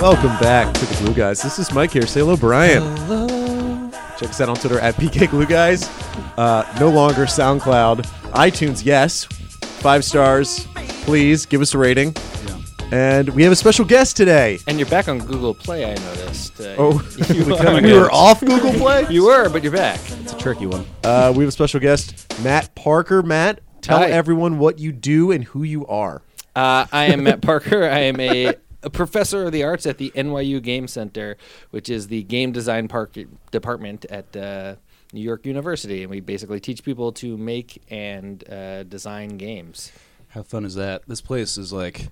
Welcome back to the Glue Guys. This is Mike here. Say hello, Brian. Check us out on Twitter at BK Glue Guys. Uh, no longer SoundCloud. iTunes, yes. Five stars. Please give us a rating. And we have a special guest today. And you're back on Google Play, I noticed. Uh, Oh, you, we were off Google Play. You were, but you're back. It's a tricky one. Uh, we have a special guest, Matt Parker. Matt, tell Hi. everyone what you do and who you are. Uh, I am Matt Parker. I am a, a professor of the arts at the NYU Game Center, which is the game design park department at uh, New York University. And we basically teach people to make and uh, design games. How fun is that? This place is like,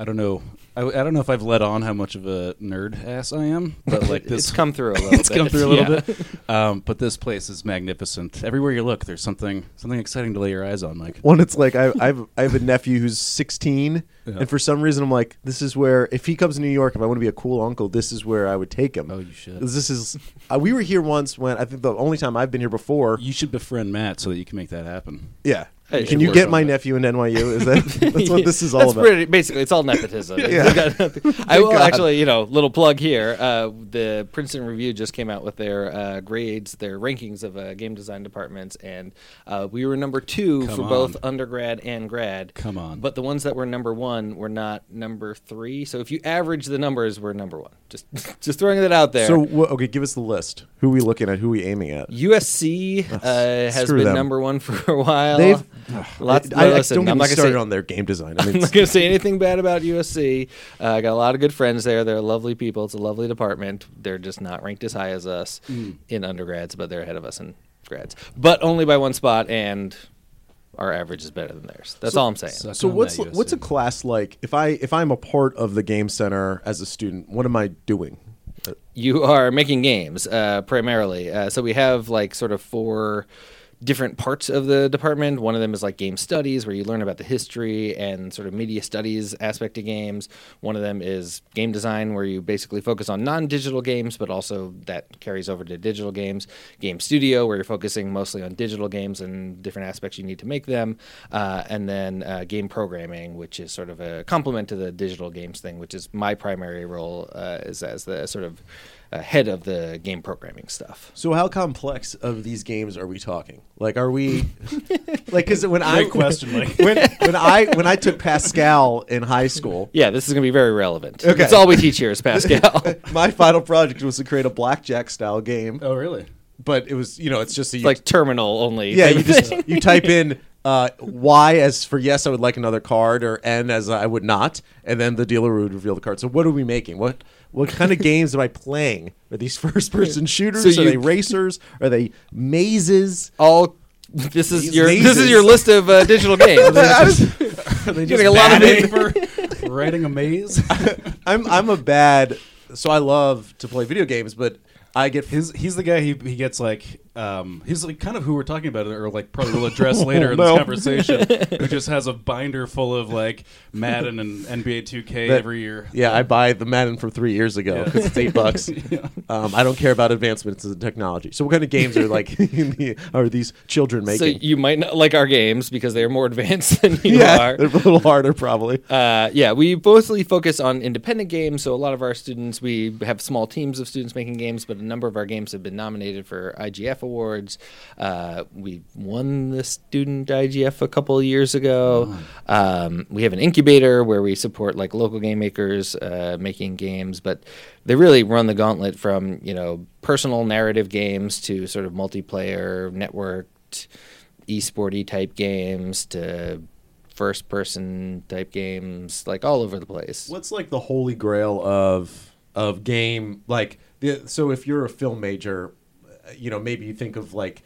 I don't know. I, I don't know if I've let on how much of a nerd ass I am, but like this, it's come through a little it's bit. come through a little Yeah. bit. Um, but this place is magnificent. Everywhere you look, there's something something exciting to lay your eyes on. Like One, it's like I, I've I have a nephew who's 16, Yeah. and for some reason I'm like, this is where if he comes to New York, if I want to be a cool uncle, this is where I would take him. Oh, you should. This is uh, we were here once when I think the only time I've been here before. You should befriend Matt so that you can make that happen. Yeah. Hey, Can you get my that. nephew into NYU? Is that that's what this is all That's about? Pretty, basically, it's all nepotism. Yeah. It's got nothing- I will God. actually, you know, little plug here. Uh, the Princeton Review just came out with their uh, grades, their rankings of uh, game design departments, and uh, we were number two Come for on. both undergrad and grad. Come on. But the ones that were number one were not number three. So if you average the numbers, we're number one. Just, just throwing that out there. So wh- okay, give us the list. Who are we looking at? Who are we aiming at? USC uh, has screw been them. number one for a while. They've- Lots, I, I, listen, don't get I'm not gonna started say on their game design. I mean, I'm not going to say anything bad about USC. Uh, I got a lot of good friends there. They're lovely people. It's a lovely department. They're just not ranked as high as us in undergrads, but they're ahead of us in grads. But only by one spot, and our average is better than theirs. That's all I'm saying. Suck so what's what's a class like? If I if I'm a part of the game center as a student, what am I doing? You are making games uh, primarily. Uh, so we have like sort of four different parts of the department. One of them is like game studies, where you learn about the history and sort of media studies aspect of games. One of them is game design, where you basically focus on non-digital games, but also that carries over to digital games. Game studio, where you're focusing mostly on digital games and different aspects you need to make them. Uh, and then uh, game programming, which is sort of a complement to the digital games thing, which is my primary role uh, is as the sort of uh, head of the game programming stuff. So how complex of these games are we talking? Like, are we like because when I question, like when when I when I took Pascal in high school, Yeah, this is going to be very relevant. Okay. That's all we teach here is Pascal. my final project was to create a blackjack style game, Oh, really? but it was you know it's just a It's like terminal only. yeah you just thing. you type in uh, Y as for yes I would like another card or N as I would not, and then the dealer would reveal the card. So what are we making? What what kind of games am I playing? Are these first person shooters? So are they racers? Are they mazes? all. This is These your this is your list of uh, digital games. Are they Getting a lot of for writing a maze? I'm I'm a bad so I love to play video games, but I get His, he's the guy he, he gets like um, he's like kind of who we're talking about or like probably will address later in no. this conversation who just has a binder full of like Madden and NBA 2K That- every year. Yeah, I buy the Madden from three years ago Yeah. because it's eight bucks. um, I don't care about advancements in technology. So, what kind of games are like are these children so making? you might not like our games because they are more advanced than you yeah, are. they're a little harder probably. Uh, yeah, we mostly focus on independent games. So a lot of our students, we have small teams of students making games, but a number of our games have been nominated for IGF awards. Uh, we won the student IGF a couple of years ago. Um, we have an incubator where we support like local game makers uh, making games, but they really run the gauntlet from you know personal narrative games to sort of multiplayer networked esporty type games to first person type games like all over the place What's like the holy grail of of game? Like, the, so if you're a film major, you know maybe you think of like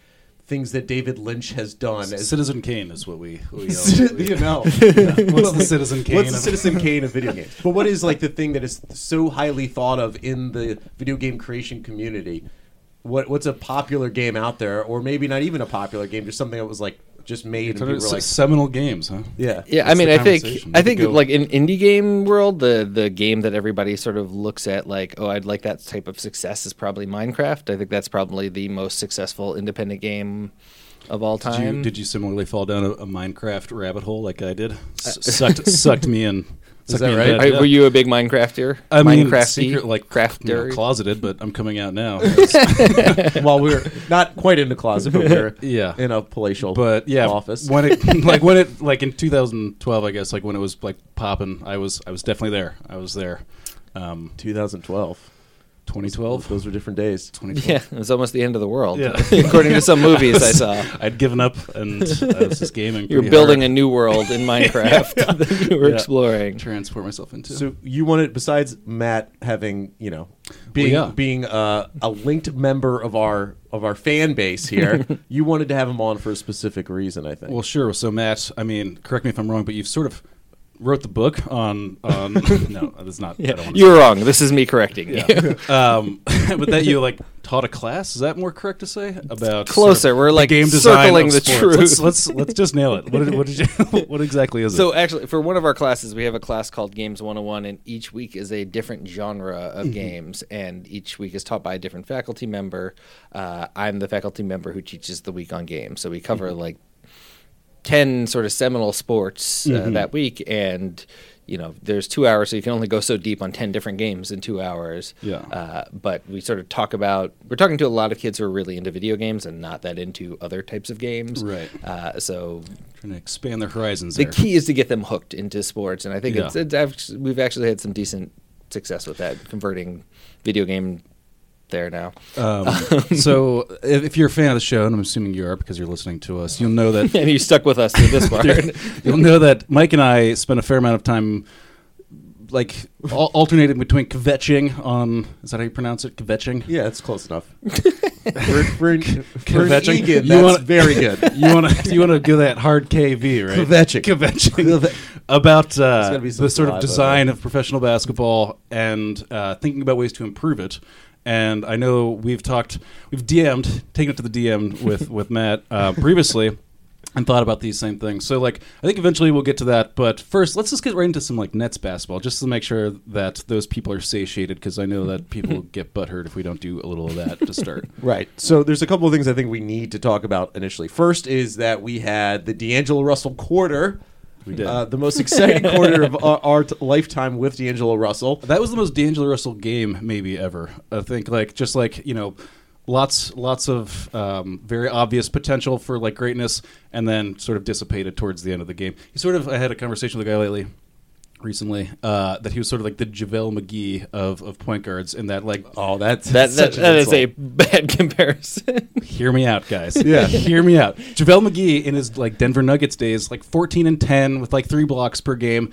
things that David Lynch has done as Citizen Kane is what we, what we you know. What's the Citizen Kane? What's the of- Citizen Kane of video games? But what is like the thing that is so highly thought of in the video game creation community? What what's a popular game out there, or maybe not even a popular game, just something that was like just made and Sort people of like, seminal games, huh? yeah, yeah i mean i think i think like in indie game world the the game that everybody sort of looks at like oh i'd like that type of success is probably minecraft i think that's probably the most successful independent game of all Did time you, did you similarly fall down a, a Minecraft rabbit hole like I did? Uh, S- sucked, sucked me in. Is that right? bed, Are- yeah. Were you a big Minecrafter? I mean, Minecrafty? secret, like crafter. you know, closeted, but I'm coming out now. While we were not quite in the closet, but we were Yeah. in a palatial but yeah, office. when it like when it like in 2012, I guess like when it was like popping, I was I was definitely there. I was there. Um, 2012. 2012, Those were different days. 2012. Yeah, it was almost the end of the world, Yeah. according to some movies I saw. I'd given up and I was just gaming. You're building hard. a new world in Minecraft that you were Yeah. exploring. transport myself into. So you wanted, besides Matt having, you know, being yeah. being uh, a linked member of our of our fan base here, you wanted to have him on for a specific reason. I think. Well, sure. So Matt, I mean, correct me if I'm wrong, but you've sort of wrote the book on on. no, that's not. I don't You're wrong. This is me correcting you. um, but that you like taught a class. Is that more correct to say about Closer. sort of We're, like, game circling the sports? truth. Let's, let's let's just nail it. What did, what did you? What exactly is So it? So actually, for one of our classes, we have a class called Games 101, and each week is a different genre of Mm-hmm. games, and each week is taught by a different faculty member. Uh, I'm the faculty member who teaches the week on games, so we cover Mm-hmm. like ten sort of seminal sports uh, Mhm. that week, and you know, there's two hours, so you can only go so deep on ten different games in two hours. Yeah. Uh, but we sort of talk about we're talking to a lot of kids who are really into video games and not that into other types of games. Right. Uh, so Trying to expand their horizons. the there. key is to get them hooked into sports, and I think Yeah. it's, it's we've actually had some decent success with that, converting video game there now. Um, so if, if you're a fan of the show, and I'm assuming you are because you're listening to us, you'll know that and you stuck with us through this part. You'll know that Mike and I spent a fair amount of time, like, al- alternating between kvetching on. Is that how you pronounce it? Kvetching. yeah, it's close enough. for, for, for an Kvetching? Egan, You that's wanna- very good. You want to you want to go that hard KV, right? Kvetching. Kvetching. About uh, gonna be some the sort of design of professional basketball and uh, thinking about ways to improve it. And I know we've talked, we've DM'd, taken it to the DM with with Matt uh, previously. And thought about these same things. So, like, I think eventually we'll get to that. But first, let's just get right into some like Nets basketball, just to make sure that those people are satiated. Because I know that people get butthurt if we don't do a little of that to start. Right. So there's a couple of things I think we need to talk about initially. First is that we had the D'Angelo Russell quarter. We did. Uh, the most exciting quarter of our, our t- lifetime with D'Angelo Russell. That was the most D'Angelo Russell game maybe ever. I think like just like you know, lots lots of um, very obvious potential for like greatness, and then sort of dissipated towards the end of the game. He sort of I had a conversation with a guy lately. Recently, uh, that he was sort of like the JaVale McGee of, of point guards, and that like Oh, that's that that, such an that is a bad comparison. Hear me out, guys. Yeah. hear me out. JaVale McGee in his like Denver Nuggets days, like 14 and 10 with like three blocks per game.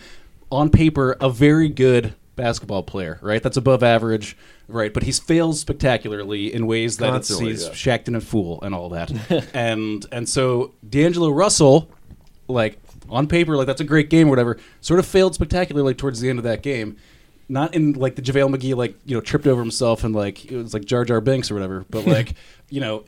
On paper, a very good basketball player, right? That's above average, right? But he's failed spectacularly in ways that it's, Constantly, he's yeah. Shaqtin' a fool and all that. and and so D'Angelo Russell, like on paper, like that's a great game or whatever, sort of failed spectacularly towards the end of that game. Not in like the JaVale McGee like you know tripped over himself and like it was like Jar Jar Binks or whatever, but like you know.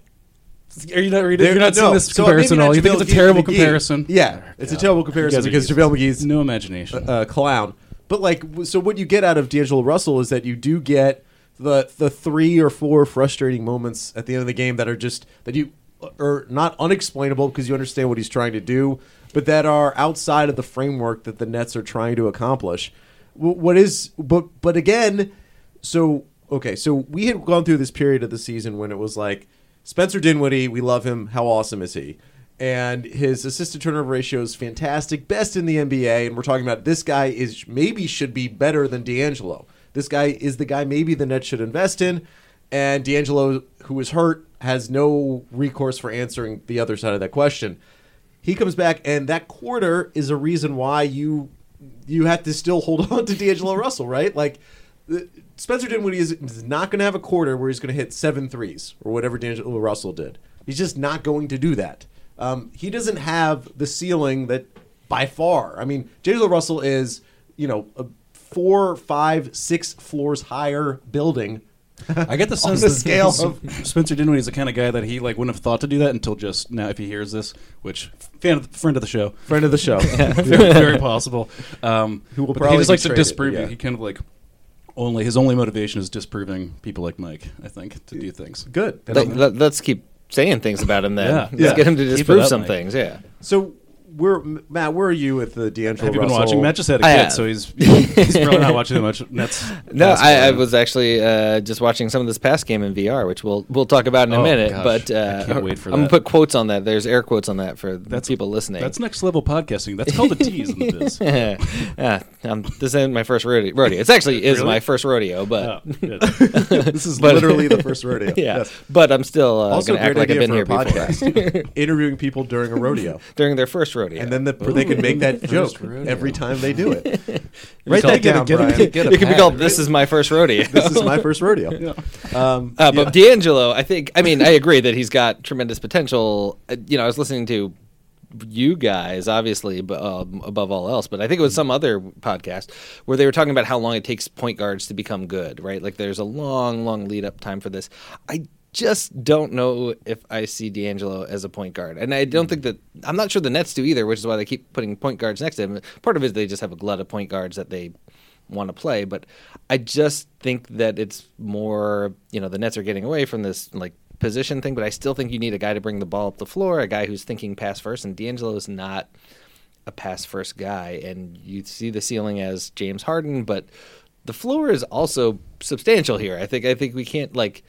Are you not, reading, you're not seeing this so comparison at all? You think it's a terrible McGee. comparison? Yeah, it's a terrible comparison because. JaVale McGee's No imagination. a clown. But like, so what you get out of D'Angelo Russell is that you do get the the three or four frustrating moments at the end of the game that are just that you uh, are not unexplainable because you understand what he's trying to do, but that are outside of the framework that the Nets are trying to accomplish. What is, but but again, so okay, so we had gone through this period of the season when it was like Spencer Dinwiddie, we love him. How awesome is he? And his assist to turnover ratio is fantastic, best in the NBA. And we're talking about this guy is maybe should be better than D'Angelo. This guy is the guy maybe the Nets should invest in. And D'Angelo, who is hurt, has no recourse for answering the other side of that question. He comes back, and that quarter is a reason why you you have to still hold on to D'Angelo Russell, right? Like Spencer Dinwiddie is, is not going to have a quarter where he's going to hit seven threes or whatever D'Angelo Russell did. He's just not going to do that. Um, he doesn't have the ceiling that by far. I mean, D'Angelo Russell is you know a four, five, six floors higher building. I get the on sense the that scale S- of Spencer Dinwiddie is the kind of guy that he like wouldn't have thought to do that until just now. If he hears this, which fan of, friend of the show, friend of the show. very, very possible. Um, Who will probably he just be likes to traded, disprove. yeah. He kind of like only his only motivation is disproving people like Mike. I think to do things. Good. Let, let, us keep saying things about him then. Yeah. Let's Yeah. get him to Keep it disprove up, some Mike. things. Yeah. So where Matt, where are you with the D'Angelo Have you been Russell? watching? Matt just had a I kid, have. so he's he's probably not watching that much Nets. No, I, I was actually uh, just watching some of this past game in VR, which we'll we'll talk about in a Oh, minute. gosh. But uh, I can't wait for I'm gonna put quotes on that. There's air quotes on that for That's- people listening. That's next level podcasting. That's called a tease in the biz. yeah, um, this isn't my first rodeo. rodeo. It's actually is Really? my first rodeo, Oh, but good. This is But- literally the first rodeo. yeah, Yes. but I'm still uh, Also, gonna act great like I've idea been for here a before podcast. Interviewing people during a rodeo, during their first rodeo. And then the, they can make that joke rodeo. every time they do it. Write Write that that down, get a- Brian. get- get a it can be called "This is my first rodeo." This is my first rodeo. Um, Uh, but D'Angelo, I think. I mean, I agree that he's got tremendous potential. Uh, you know, I was listening to you guys, obviously, but um, above all else. But I think it was some other podcast where they were talking about how long it takes point guards to become good. Right? Like, there's a long, long lead up time for this. I just don't know if I see D'Angelo as a point guard, and I don't hmm. think that I'm not sure the Nets do either, which is why they keep putting point guards next to him. Part of it is they just have a glut of point guards that they want to play, but I just think that it's more, you know, the Nets are getting away from this like position thing, but I still think you need a guy to bring the ball up the floor, a guy who's thinking pass first, and D'Angelo is not a pass first guy, and you see the ceiling as James Harden, but the floor is also substantial here. I think I think we can't like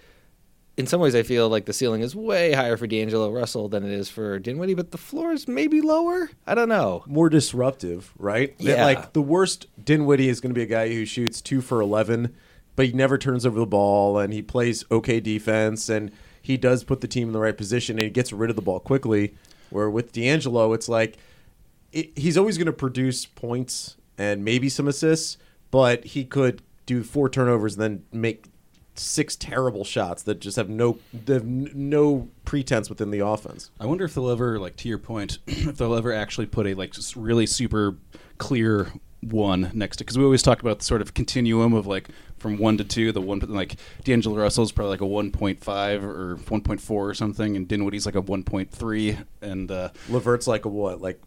in some ways I feel like the ceiling is way higher for D'Angelo Russell than it is for Dinwiddie, but the floor is maybe lower. I don't know. more disruptive, right? That, Yeah. like the worst Dinwiddie is going to be a guy who shoots two for eleven, but he never turns over the ball and he plays okay defense and he does put the team in the right position and he gets rid of the ball quickly. Where with D'Angelo, it's like it, he's always going to produce points and maybe some assists, but he could do four turnovers and then make six terrible shots that just have no they have n- no pretense within the offense. I wonder if they'll ever, like to your point, if they'll ever actually put a like just really super clear one next to because we always talk about the sort of continuum of like from one to two. The one like D'Angelo Russell's probably like a one point five or one point four or something, and Dinwiddie's like a one point three, and uh, LeVert's like a what, like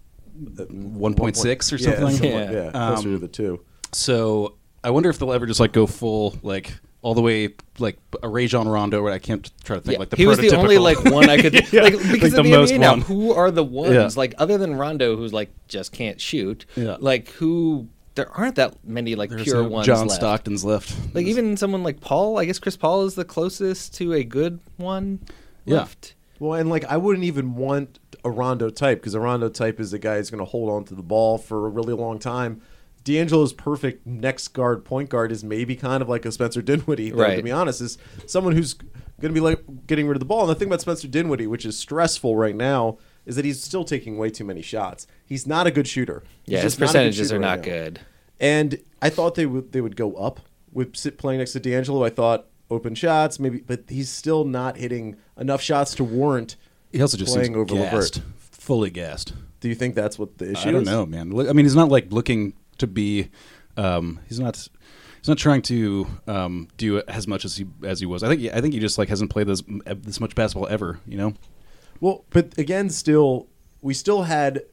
uh, 1.6 or yeah, something? somewhat, Yeah. yeah, closer Um, to the two. So I wonder if they'll ever just like go full like all the way like a Rajon Rondo. Where I can't try to think Yeah, like the he was the only like one I could Yeah, like like because the of the most NBA now. one. Who are the ones Yeah. like other than Rondo, who's like just can't shoot? Yeah. Like who? There aren't that many like There's pure no ones. John left. Stockton's left. Like even someone like Paul. I guess Chris Paul is the closest to a good one Yeah. left. Well, and like I wouldn't even want a Rondo type because a Rondo type is a guy who's going to hold on to the ball for a really long time. D'Angelo's perfect next guard point guard is maybe kind of like a Spencer Dinwiddie. though, To be honest, is someone who's going to be like getting rid of the ball. And the thing about Spencer Dinwiddie, which is stressful right now, is that he's still taking way too many shots. He's not a good shooter. He's Yeah, his just not a good percentages are right not now. good. And I thought they would they would go up with sit playing next to D'Angelo. I thought open shots maybe, but he's still not hitting enough shots to warrant. He also just playing seems over gassed, LeVert. fully gassed. Do you think that's what the issue I don't is? know, man. I mean, he's not like looking to be. Um, he's not. He's not trying to um, do as much as he as he was. I think. I think he just like hasn't played this this much basketball ever. You know. Well, but again, still, we still had.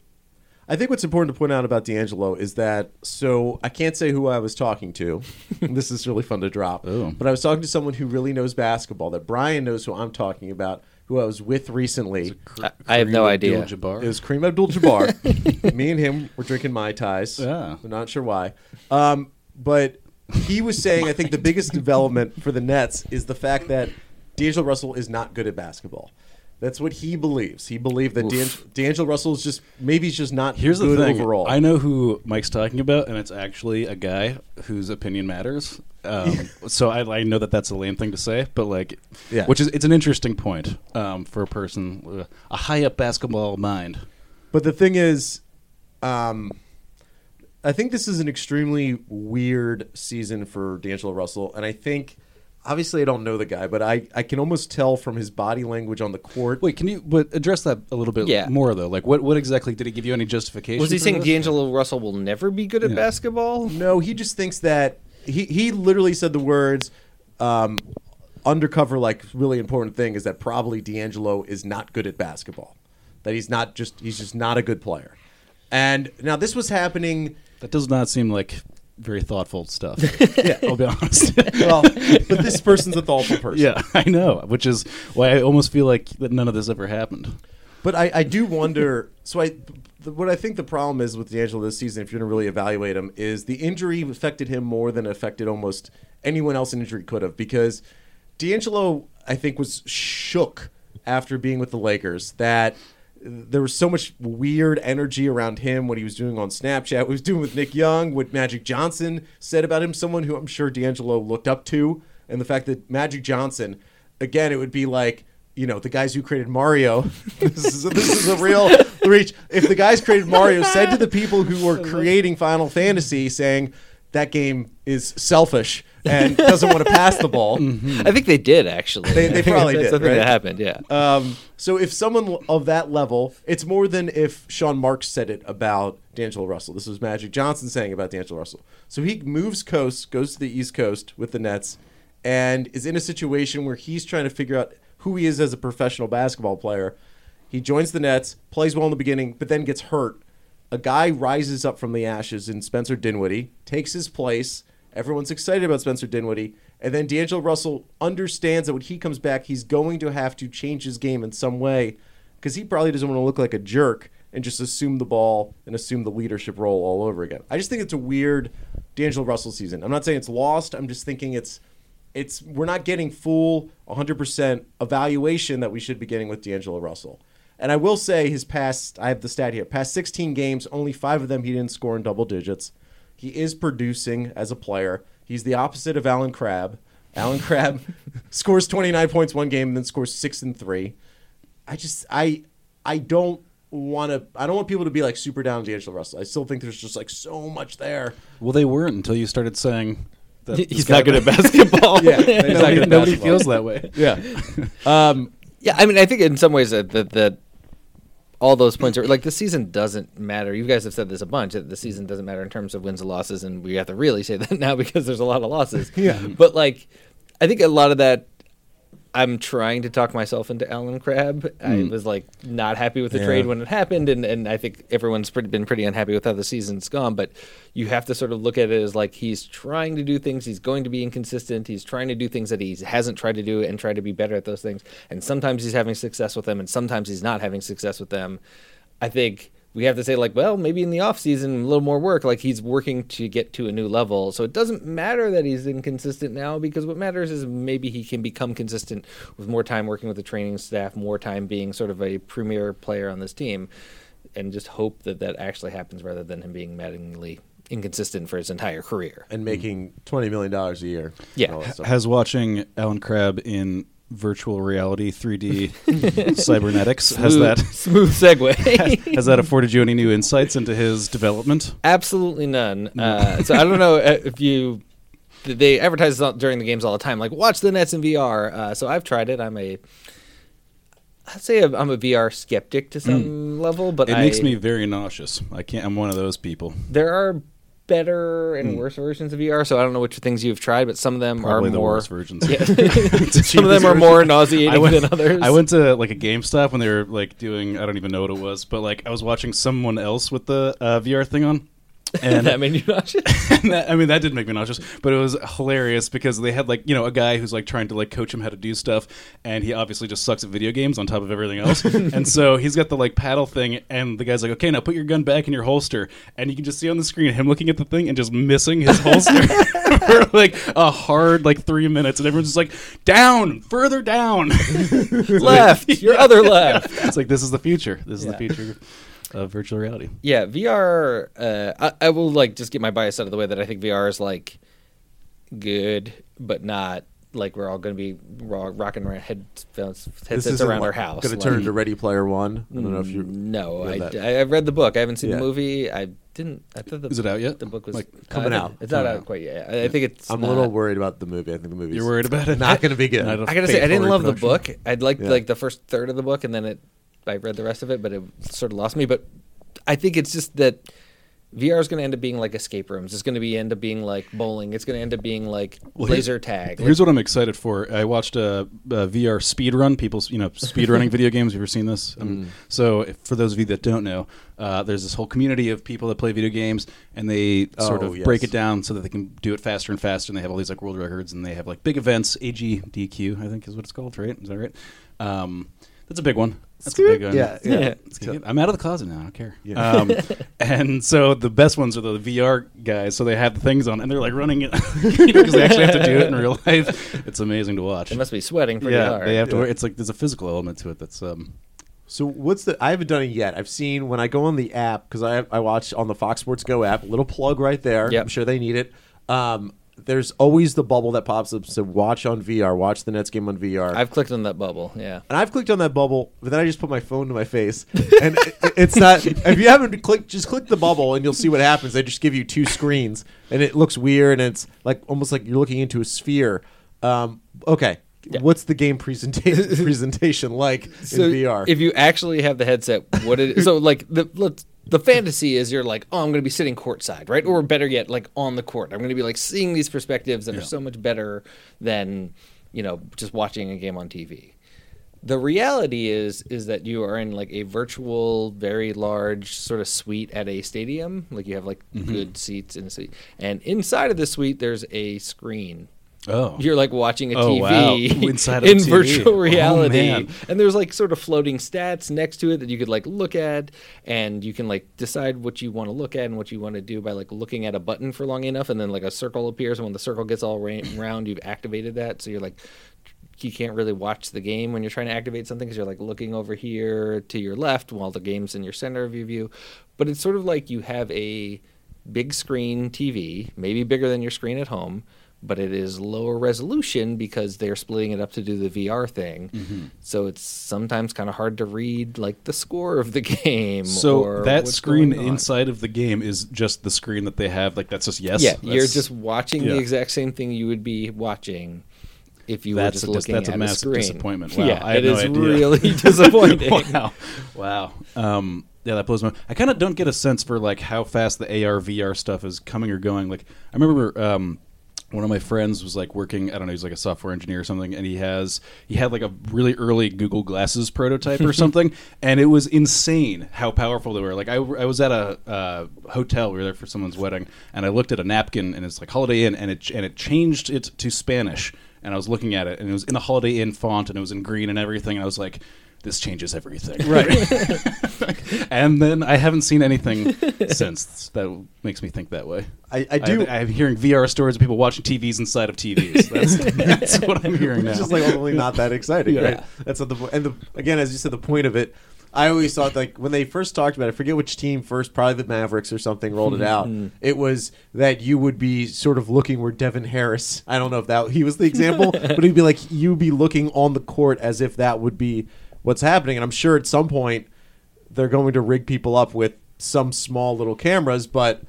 I think what's important to point out about D'Angelo is that so I can't say who I was talking to. this is really fun to drop. Oh. But I was talking to someone who really knows basketball. That Brian knows who I'm talking about. Who I was with recently. I, I have no idea. Abdul-Jabbar. It was Kareem Abdul-Jabbar. Me and him were drinking mai tais. Yeah. I'm not sure why. Um, but he was saying I think the biggest development for the Nets is the fact that D'Angelo Russell is not good at basketball. That's what he believes. He believed that D'Ang- D'Angelo Russell is just maybe he's just not Here's good the thing. overall. I know who Mike's talking about, and it's actually a guy whose opinion matters. Um, so I, I know that that's a lame thing to say, but like, Yeah. which is it's an interesting point um, for a person with a high up basketball mind. But the thing is, um, I think this is an extremely weird season for D'Angelo Russell, and I think. Obviously, I don't know the guy, but I, I can almost tell from his body language on the court. Wait, can you but address that a little bit Yeah. more though? Like, what what exactly did he give you any justification? Was he for saying this? D'Angelo Russell will never be good at Yeah. basketball? No, he just thinks that he he literally said the words um, undercover like really important thing is that probably D'Angelo is not good at basketball. That he's not just he's just not a good player. And now this was happening That does not seem like very thoughtful stuff. yeah, I'll be honest. well, but this person's a thoughtful person. yeah, I know, which is why I almost feel like that none of this ever happened. But I, I do wonder. So I, the, what I think the problem is with D'Angelo this season, if you're going to really evaluate him, is the injury affected him more than it affected almost anyone else an injury could have. Because D'Angelo, I think, was shook after being with the Lakers that there was so much weird energy around him, what he was doing on Snapchat, what he was doing with Nick Young, what Magic Johnson said about him, someone who I'm sure D'Angelo looked up to, and the fact that Magic Johnson, again, it would be like, you know, the guys who created Mario. this, is a, this is a real reach. If the guys created Mario said to the people who were creating Final Fantasy, saying that game is selfish and doesn't want to pass the ball. I think they did actually. They- they probably did, something right? that happened. Yeah. Um, so if someone of that level, it's more than if Sean Marks said it about D'Angelo Russell. This was Magic Johnson saying about D'Angelo Russell. So he moves coast, goes to the East Coast with the Nets, and is in a situation where he's trying to figure out who he is as a professional basketball player. He joins the Nets, plays well in the beginning, but then gets hurt. A guy rises up from the ashes in Spencer Dinwiddie, takes his place. Everyone's excited about Spencer Dinwiddie. And then D'Angelo Russell understands that when he comes back, he's going to have to change his game in some way because he probably doesn't want to look like a jerk and just assume the ball and assume the leadership role all over again. I just think it's a weird D'Angelo Russell season. I'm not saying it's lost. I'm just thinking it's it's we're not getting full 100% evaluation that we should be getting with D'Angelo Russell. And I will say his past I have the stat here. Past 16 games, only 5 of them he didn't score in double digits. He is producing as a player. He's the opposite of Allen Crabbe. Allen Crabbe scores 29 points one game and then scores 6 and 3. I just I I don't want to I don't want people to be like super down on D'Angelo Russell. I still think there's just like so much there. Well, they weren't until you started saying that He's this not guy- good at basketball. Yeah, he's not good Nobody, at nobody basketball. feels that way. Yeah. Um Yeah, I mean, I think in some ways that that, that all those points are like the season doesn't matter. You guys have said this a bunch that the season doesn't matter in terms of wins and losses, and we have to really say that now because there's a lot of losses. Yeah. but like, I think a lot of that. I'm trying to talk myself into Allen Crabbe. I hmm. was like not happy with the Yeah. trade when it happened, and, and I think everyone's pretty, been pretty unhappy with how the season's gone. But you have to sort of look at it as like he's trying to do things. He's going to be inconsistent. He's trying to do things that he hasn't tried to do and try to be better at those things. And sometimes he's having success with them, and sometimes he's not having success with them. I think we have to say like, well, maybe in the off season, a little more work. Like he's working to get to a new level, so it doesn't matter that he's inconsistent now because what matters is maybe he can become consistent with more time working with the training staff, more time being sort of a premier player on this team, and just hope that that actually happens rather than him being maddeningly inconsistent for his entire career. and making 20 million dollars a year. Yeah. and all that stuff. Has watching Allen Crabbe in virtual reality 3D cybernetics has that smooth segue? has that afforded you any new insights into his development? Absolutely none. Uh, so I don't know uh, if you. They advertise during the games all the time, like watch the Nets in VR. Uh, so I've tried it. I'm a. I'd say I'm a VR skeptic to some level, but It I, makes me very nauseous. I can't. I'm one of those people. There are better and worse versions of VR, so I don't know which things you've tried, but some of them Probably are the more. worst versions. Yeah. some of them are more nauseating went, than others. I went to like a GameStop when they were like doing I don't even know what it was, but like I was watching someone else with the uh, VR thing on, and that made you nauseous. and that, I mean, that did make me nauseous, but it was hilarious because they had like you know a guy who's like trying to like coach him how to do stuff, and he obviously just sucks at video games on top of everything else, and so he's got the like paddle thing, and the guy's like, okay, now put your gun back in your holster, and you can just see on the screen him looking at the thing and just missing his holster for like a hard like three minutes, and everyone's just like, down, further down. left, your other left. it's like this is the future. This is Yeah. the future of virtual reality. Yeah, VR. Uh, I, I will like just get my bias out of the way that I think VR is like good, but not like we're all going to be raw, rocking around headphones, headsets around our house. Going to like- turn into Ready Player One. I don't know if you. No, read I, that. I, I've read the book. I haven't seen Yeah. the movie. I didn't. I thought the, Is it out yet? The book was Like, coming I think out. It's not out out. quite yet. I, I think it's. I'm a little worried about the movie. I think the movie. You're worried about it? not going to be good. I I gotta say, I didn't faithful love the book. I'd liked Yeah. like the first third of the book, and then it. I read the rest of it, but it sort of lost me. But I think it's just that VR is going to end up being like escape rooms. It's going to be end up being like bowling. It's going to end up being like Well, laser tag. Here's what I'm excited for. I watched a, a VR speed run. People's, you know, speed running video games. Have you ever seen this? Um, so, if, for those of you that don't know, uh, there's this whole community of people that play video games, and they sort Oh, of yes. break it down so that they can do it faster and faster. And they have all these like world records, and they have like big events. AGDQ, I think, is what it's called, right? Is that right? Um, That's a big one. That's a big one. Yeah, yeah. Yeah. It's good. I'm out of the closet now. I don't care. Yeah. Um, and so the best ones are the VR guys. So they have the things on, and they're like running it because they actually have to do it in real life. It's amazing to watch. They must be sweating pretty yeah, hard. they have to. Yeah. Wear, it's like there's a physical element to it. That's um, So what's the? I haven't done it yet. I've seen when I go on the app because I I watch on the Fox Sports Go app. A little plug right there. Yep. I'm sure they need it. Um, there's always the bubble that pops up. So watch on VR. Watch the Nets game on VR. I've clicked on that bubble. Yeah. and I've clicked on that bubble, but then I just put my phone to my face, and it, it's not. If you haven't clicked, just click the bubble, and you'll see what happens. They just give you two screens, and it looks weird, and it's like almost like you're looking into a sphere. Um, okay, what's the game presentation presentation like so in VR? if you actually have the headset, what it so like the let's, the fantasy is you're like, oh, I'm going to be sitting courtside, right? Or better yet, like on the court. I'm going to be like seeing these perspectives that are so much better than you know just watching a game on TV. The reality is is that you are in like a virtual, very large sort of suite at a stadium. Like you have like mm-hmm. good seats in a suite, and inside of the suite there's a screen oh, you're like watching a Oh, TV wow. Inside in TV. virtual Oh, reality, man. and there's like sort of floating stats next to it that you could like look at, and you can like decide what you want to look at and what you want to do by like looking at a button for long enough, and then like a circle appears, and when the circle gets all ra- round, you've activated that, so you're like. You can't really watch the game when you're trying to activate something because you're like looking over here to your left while the game's in your center of your view. But it's sort of like you have a big screen TV, maybe bigger than your screen at home, but it is lower resolution because they're splitting it up to do the VR thing. Mm-hmm. So it's sometimes kind of hard to read like the score of the game. So or that screen inside of the game is just the screen that they have. Like that's just yes. yeah, That's- you're just watching yeah. the exact same thing you would be watching if you That's were just a looking that's a massive disappointment. Wow, yeah, I it no is idea. really disappointing. wow, wow. Um, yeah, that blows my. I kind of don't get a sense for like how fast the AR VR stuff is coming or going. Like I remember. Um, one of my friends was like working i don't know he's like a software engineer or something and he has he had like a really early google glasses prototype or something and it was insane how powerful they were. Like i, I was at a uh, hotel we were there for someone's wedding and i looked at a napkin and it's like holiday inn and it and it changed it to spanish and i was looking at it and it was in the holiday inn font and it was in green and everything and i was like this changes everything right and then i haven't seen anything since that makes me think that way I, I do. I, am hearing VR stories of people watching TVs inside of TVs. That's, that's what I'm hearing now. It's just like only not that exciting, Yeah. right? That's not the point. And the, again, as you said, the point of it. I always thought like when they first talked about it, I forget which team first, probably the Mavericks or something, rolled it out. Mm-hmm. It was that you would be sort of looking where Devin Harris. I don't know if that he was the example, but he'd be like you'd be looking on the court as if that would be what's happening. And I'm sure at some point they're going to rig people up with some small little cameras, but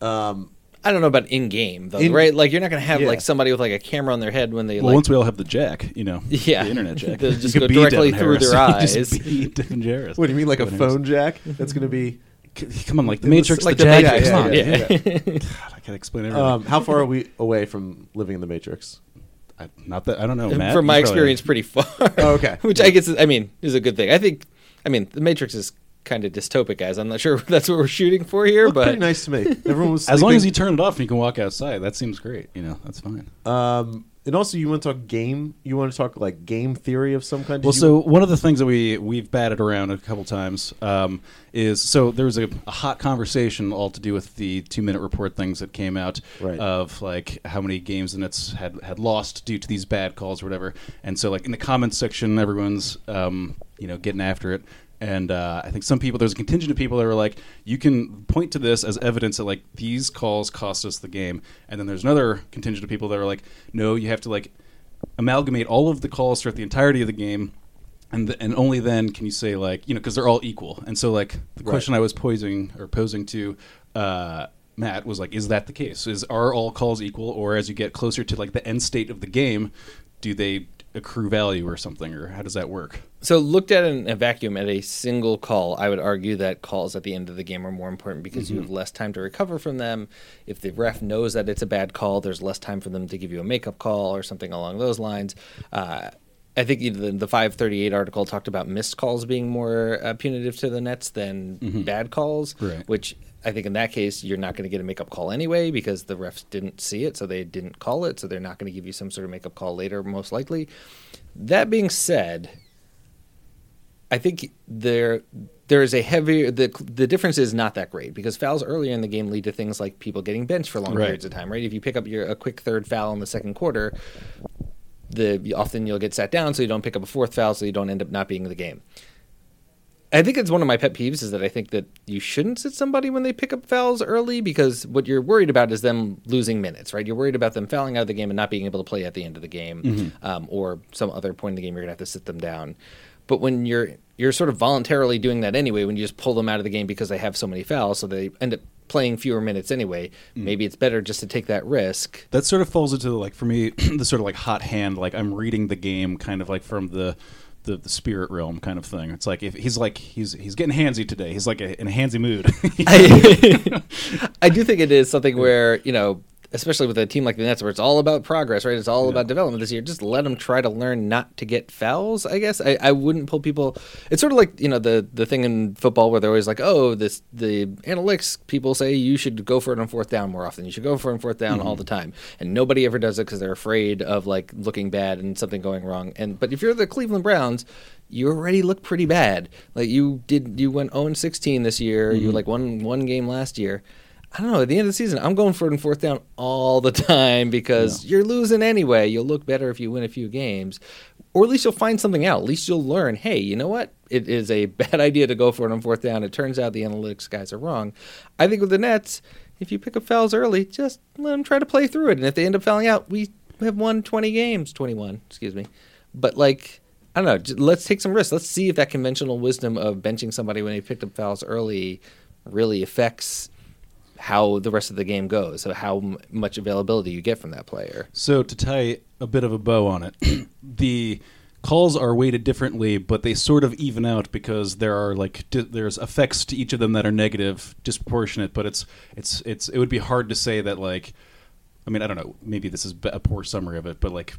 um, I don't know about in game though, In- right? Like you're not going to have Yeah. like somebody with like a camera on their head when they well, like once we all have the jack, you know, Yeah. the internet jack, They'll just go directly Devin through their Harris. You eyes. Devin Harris. what do you mean, like a Devin Harris. phone jack? That's going to be. Come on, like the Matrix, like the the jack. Matrix, Come yeah, yeah. yeah, God, I can't explain everything. Um, how far are we away from living in the Matrix? I, not that I don't know, Matt. from my you probably- experience, pretty far. Oh, okay. Which I guess is, I mean is a good thing. I think. I mean, the Matrix is kind of dystopic, guys. I'm not sure that's what we're shooting for here, Looked but pretty nice to me. Everyone was As long as you turn it off and you can walk outside, that seems great. You know, that's fine. Um, and also, you want to talk game? You want to talk like game theory of some kind? Did Well, you- so one of the things that we we've batted around a couple times um, is so there was a, a hot conversation all to do with the two minute report things that came out Right. of like how many games the Nets had had lost due to these bad calls or whatever. And so like in the comments section, everyone's um, you know getting after it. And uh, I think some people, there's a contingent of people that were like, you can point to this as evidence that like these calls cost us the game. And then there's another contingent of people that are like, no, you have to like amalgamate all of the calls throughout the entirety of the game and th- and only then can you say like you know because they're all equal and so like the Right. question i was posing or posing to uh, matt was like is that the case is are all calls equal or as you get closer to like the end state of the game do they accrue value or something or how does that work So looked at in a vacuum at a single call, I would argue that calls at the end of the game are more important because you have less time to recover from them. If the ref knows that it's a bad call, there's less time for them to give you a makeup call or something along those lines. Uh, I think the, the 538 article talked about missed calls being more uh, punitive to the Nets than bad calls, Right. which I think in that case you're not going to get a makeup call anyway because the refs didn't see it, so they didn't call it, so they're not going to give you some sort of makeup call later, most likely. That being said, I think there there is a heavier the the difference is not that great because fouls earlier in the game lead to things like people getting benched for long Right. periods of time, right? If you pick up your a quick third foul in the second quarter, the often you'll get sat down so you don't pick up a fourth foul so you don't end up not being in the game. I think it's one of my pet peeves is that I think that you shouldn't sit somebody when they pick up fouls early because what you're worried about is them losing minutes, right? You're worried about them fouling out of the game and not being able to play at the end of the game, um, or some other point in the game you're gonna have to sit them down. But when you're you're sort of voluntarily doing that anyway, when you just pull them out of the game because they have so many fouls, so they end up playing fewer minutes anyway. Maybe it's better just to take that risk. that sort of falls into the, like for me the sort of like hot hand like i'm reading the game kind of like from the the, the spirit realm kind of thing. It's like if he's like he's he's getting handsy today. He's like a, in a handsy mood. I, I do think it is something where you know, especially with a team like the Nets, where it's all about progress, right? It's all about development this year. Just let them try to learn not to get fouls. I guess I, I wouldn't pull people. It's sort of like you know the the thing in football where they're always like, oh, this the analytics people say you should go for it on fourth down more often. You should go for it on fourth down all mm-hmm. the time, and nobody ever does it because they're afraid of like looking bad and something going wrong. And but if you're the Cleveland Browns. You already look pretty bad. Like you did, you went 0 16 this year. You mm-hmm. like won one game last year. I don't know. At the end of the season, I'm going for it and fourth down all the time because you're losing anyway. You'll look better if you win a few games, or at least you'll find something out. At least you'll learn. Hey, you know what? It is a bad idea to go for it on fourth down. It turns out the analytics guys are wrong. I think with the Nets, if you pick up fouls early, just let them try to play through it. And if they end up fouling out, we have won 20 games, 21, excuse me. But like. I don't know. Let's take some risks. Let's see if that conventional wisdom of benching somebody when they picked up fouls early really affects how the rest of the game goes. So how m- much availability you get from that player. So to tie a bit of a bow on it, the calls are weighted differently, but they sort of even out because there are like di- there's effects to each of them that are negative, disproportionate. But it's it's it's it would be hard to say that like, I mean I don't know maybe this is a poor summary of it, but like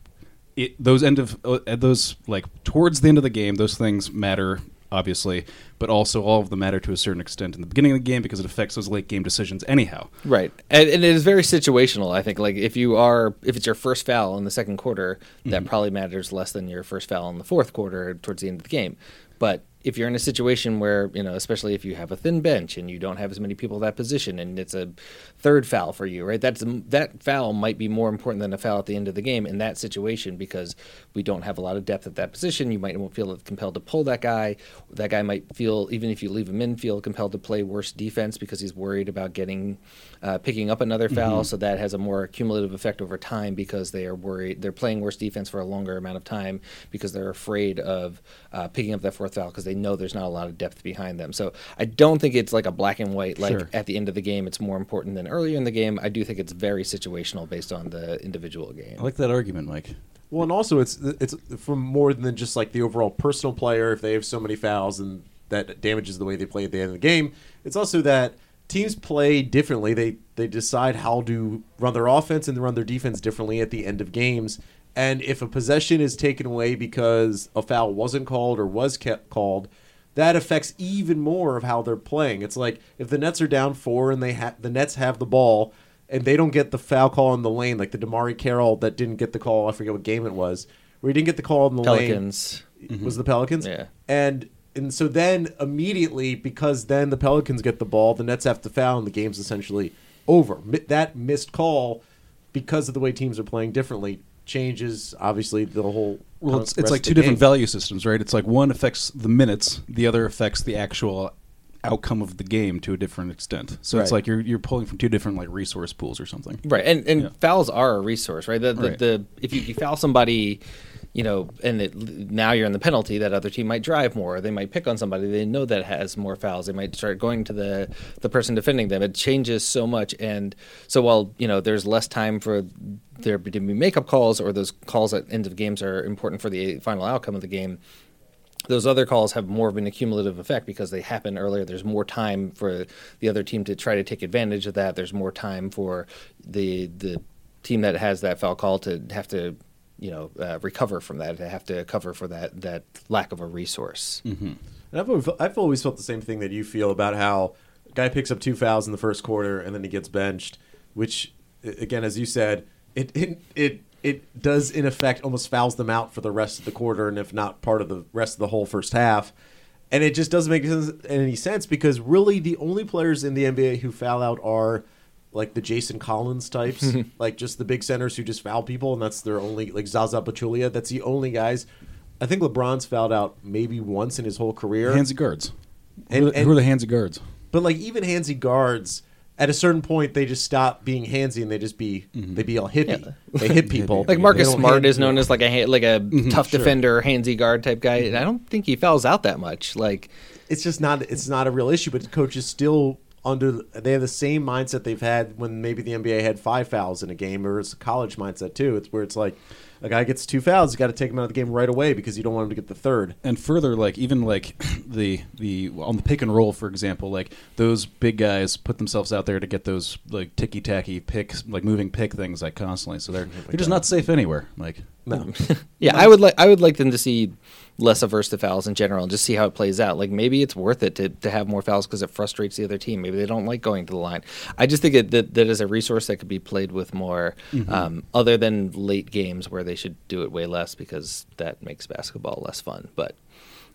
it those end of uh, those like towards the end of the game, those things matter obviously, but also all of them matter to a certain extent in the beginning of the game because it affects those late game decisions anyhow. Right, and, and it is very situational. I think like if you are if it's your first foul in the second quarter, that mm-hmm. probably matters less than your first foul in the fourth quarter towards the end of the game. But if you're in a situation where you know, especially if you have a thin bench and you don't have as many people at that position, and it's a third foul for you, right? That's that foul might be more important than a foul at the end of the game in that situation because we don't have a lot of depth at that position. You might feel compelled to pull that guy. That guy might feel even if you leave him in, feel compelled to play worse defense because he's worried about getting uh, picking up another foul. So that has a more cumulative effect over time because they are worried they're playing worse defense for a longer amount of time because they're afraid of uh, picking up that fourth foul because they know there's not a lot of depth behind them. So I don't think it's like a black and white like Sure. at the end of the game it's more important than earlier in the game. I do think it's very situational based on the individual game. I like that argument, Mike. Well, and also it's it's from more than just like the overall personal player. If they have so many fouls and that damages the way they play at the end of the game, it's also that teams play differently. They they decide how to run their offense and run their defense differently at the end of games. And if a possession is taken away because a foul wasn't called or was kept called, that affects even more of how they're playing. It's like if the Nets are down four and they ha- the Nets have the ball and they don't get the foul call in the lane, like the DeMarre Carroll that didn't get the call. I forget what game it was, where he didn't get the call in the Pelicans. lane. Mm-hmm. Was the Pelicans? Yeah. And and so then immediately because then the Pelicans get the ball, the Nets have to foul, and the game's essentially over. That missed call because of the way teams are playing differently changes obviously the whole. Well, it's, it's like two the different game. value systems, right? It's like one affects the minutes, the other affects the actual outcome of the game to a different extent. So it's like you're you're pulling from two different like resource pools or something. Right, and and Yeah. fouls are a resource, right? The the, Right. the if you, you foul somebody, you know, and it, now you're in the penalty, that other team might drive more. They might pick on somebody they know that has more fouls. They might start going to the the person defending them. It changes so much, and so while you know there's less time for there to be makeup calls or those calls at end of games are important for the final outcome of the game those other calls have more of an accumulative effect because they happen earlier. There's more time for the other team to try to take advantage of that. There's more time for the the team that has that foul call to have to, you know, uh, recover from that, to have to cover for that that lack of a resource. And I've always, I've always felt the same thing that you feel about how a guy picks up two fouls in the first quarter and then he gets benched, which again, as you said, it it, it it does in effect almost fouls them out for the rest of the quarter, and if not part of the rest of the whole first half. And it just doesn't make any sense because really the only players in the NBA who foul out are like the Jason Collins types, like just the big centers who just foul people, and that's their only like Zaza Pachulia. That's the only guys. I think LeBron's fouled out maybe once in his whole career. Handsy guards. And- who, are the, and- who are the handsy guards? But like even handsy guards, at a certain point, they just stop being handsy and they just be they be all hippie. They hit people. Like Marcus Smart is known as like a like a Mm-hmm. tough defender, handsy guard type guy. And I don't think he fouls out that much. Like It's just not. It's not a real issue. But the coaches still under. They have the same mindset they've had when maybe the NBA had five fouls in a game, or it's a college mindset too. It's where it's like a guy gets two fouls, you got to take him out of the game right away because you don't want him to get the third. and further like even like the the on the pick and roll for example like those big guys put themselves out there to get those like ticky tacky picks like moving pick things like constantly so they're oh they're just not safe anywhere like No. Yeah, I would like I would like them to see less averse to fouls in general and just see how it plays out. Like maybe it's worth it to, to have more fouls because it frustrates the other team. Maybe they don't like going to the line. I just think it, that that is a resource that could be played with more, um, other than late games where they should do it way less because that makes basketball less fun. But.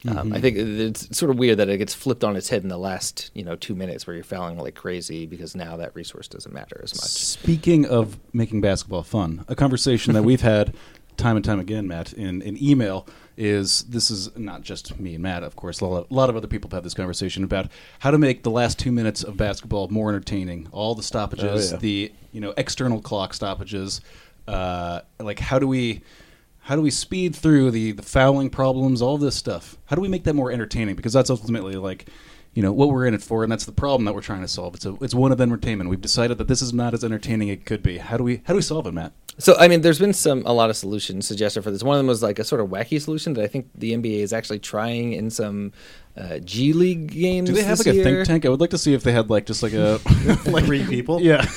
Um, I think it's sort of weird that it gets flipped on its head in the last, you know, two minutes where you're fouling like crazy because now that resource doesn't matter as much. Speaking of making basketball fun, a conversation that we've had time and time again, Matt, in, in email is this is not just me and Matt, of course. A lot, a lot of other people have had this conversation about how to make the last two minutes of basketball more entertaining. All the stoppages, Oh, yeah. the you know external clock stoppages, uh, like how do we how do we speed through the the fouling problems, all this stuff? How do we make that more entertaining? Because that's ultimately like you know what we're in it for, and that's the problem that we're trying to solve. It's a it's one of entertainment. We've decided that this is not as entertaining as it could be. How do we how do we solve it, Matt? So I mean, there's been some a lot of solutions suggested for this. One of them was like a sort of wacky solution that I think the NBA is actually trying in some uh, G League games. Do they have this like a think tank? I would like to see if they had like just like a like three people. yeah.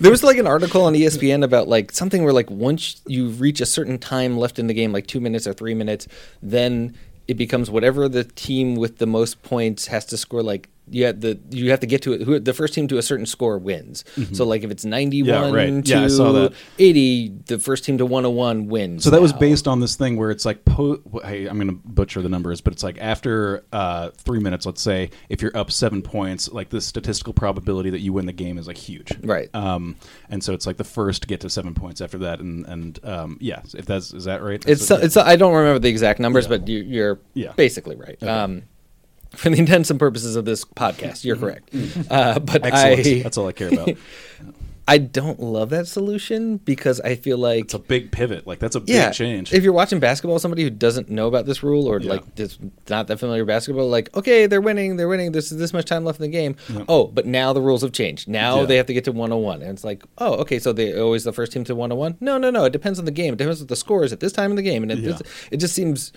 There was like an article on ESPN about like something where like once you reach a certain time left in the game, like two minutes or three minutes, then it becomes whatever the team with the most points has to score. Like you have the you have to get to it. Who the first team to a certain score wins. So like if it's ninety one Mm-hmm. right. to Yeah, I saw that. eighty, the first team to one hundred one wins. So that was based on this thing where it's like, po- hey, I'm going to butcher the numbers, but it's like after uh, three minutes, let's say, if you're up seven points, like the statistical probability that you win the game is like huge, Right. Um, and so it's like the first to get to seven points after that, and and um, yeah, if that's is that right? It's That's- it's I don't remember the exact numbers, Yeah. but you, you're Yeah. basically right. Um, for the intents and purposes of this podcast, you're correct. Uh, but excellent. I that's all I care about. I don't love that solution because I feel like It's a big pivot. Like that's a big change. if you're watching basketball, somebody who doesn't know about this rule or Yeah. like is not that familiar with basketball, like okay, they're winning, they're winning. There's this much time left in the game. Oh, but now the rules have changed. Now Yeah. they have to get to 101, and it's like, oh, okay, so they always the first team to 101. No, no, no. It depends on the game. It depends on the scores at this time in the game, and it, Yeah. just, it just seems.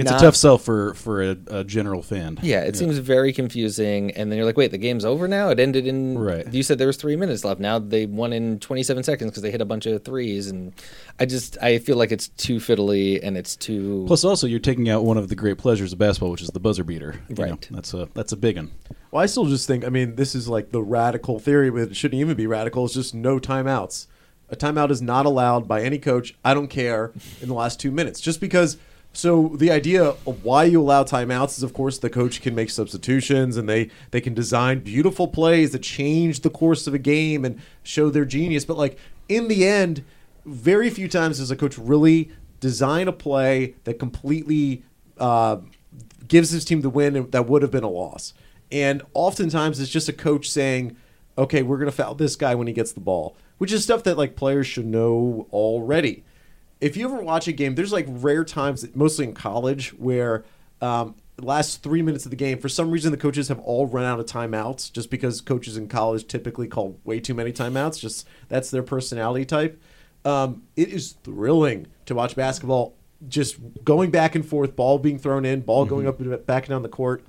It's not- a tough sell for for a, a general fan. Yeah, it seems very confusing. And then you're like, wait, the game's over now? It ended in. Right. You said there was three minutes left. Now they won in 27 seconds because they hit a bunch of threes. And I just, I feel like it's too fiddly and it's too. Plus, also, you're taking out one of the great pleasures of basketball, which is the buzzer beater. You know, Right. that's a that's a big one. Well, I still just think. I mean, this is like the radical theory, but it shouldn't even be radical. It's just no timeouts. A timeout is not allowed by any coach. I don't care in the last two minutes, just because. So the idea of why you allow timeouts is, of course, the coach can make substitutions and they they can design beautiful plays that change the course of a game and show their genius. But like in the end, very few times does a coach really design a play that completely uh, gives his team the win that would have been a loss. And oftentimes it's just a coach saying, "Okay, we're going to foul this guy when he gets the ball," which is stuff that like players should know already. If you ever watch a game, there's like rare times, mostly in college, where um, last three minutes of the game, for some reason, the coaches have all run out of timeouts, just because coaches in college typically call way too many timeouts. Just that's their personality type. Um, it is thrilling to watch basketball, just going back and forth, ball being thrown in, ball going up and back down the court.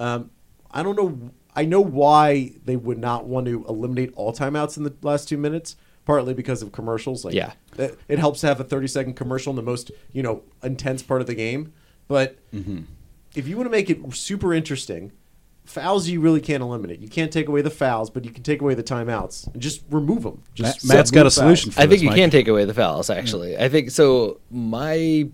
Um, I don't know. I know why they would not want to eliminate all timeouts in the last two minutes. Partly because of commercials. Like, Yeah. it, it helps to have a thirty second commercial in the most you know intense part of the game. But mm-hmm. if you want to make it super interesting, fouls you really can't eliminate. You can't take away the fouls, but you can take away the timeouts and just remove them. Just Matt- Matt's got a solution fouls. for I think this, you Mike. can take away the fouls. Actually, mm. I think so. My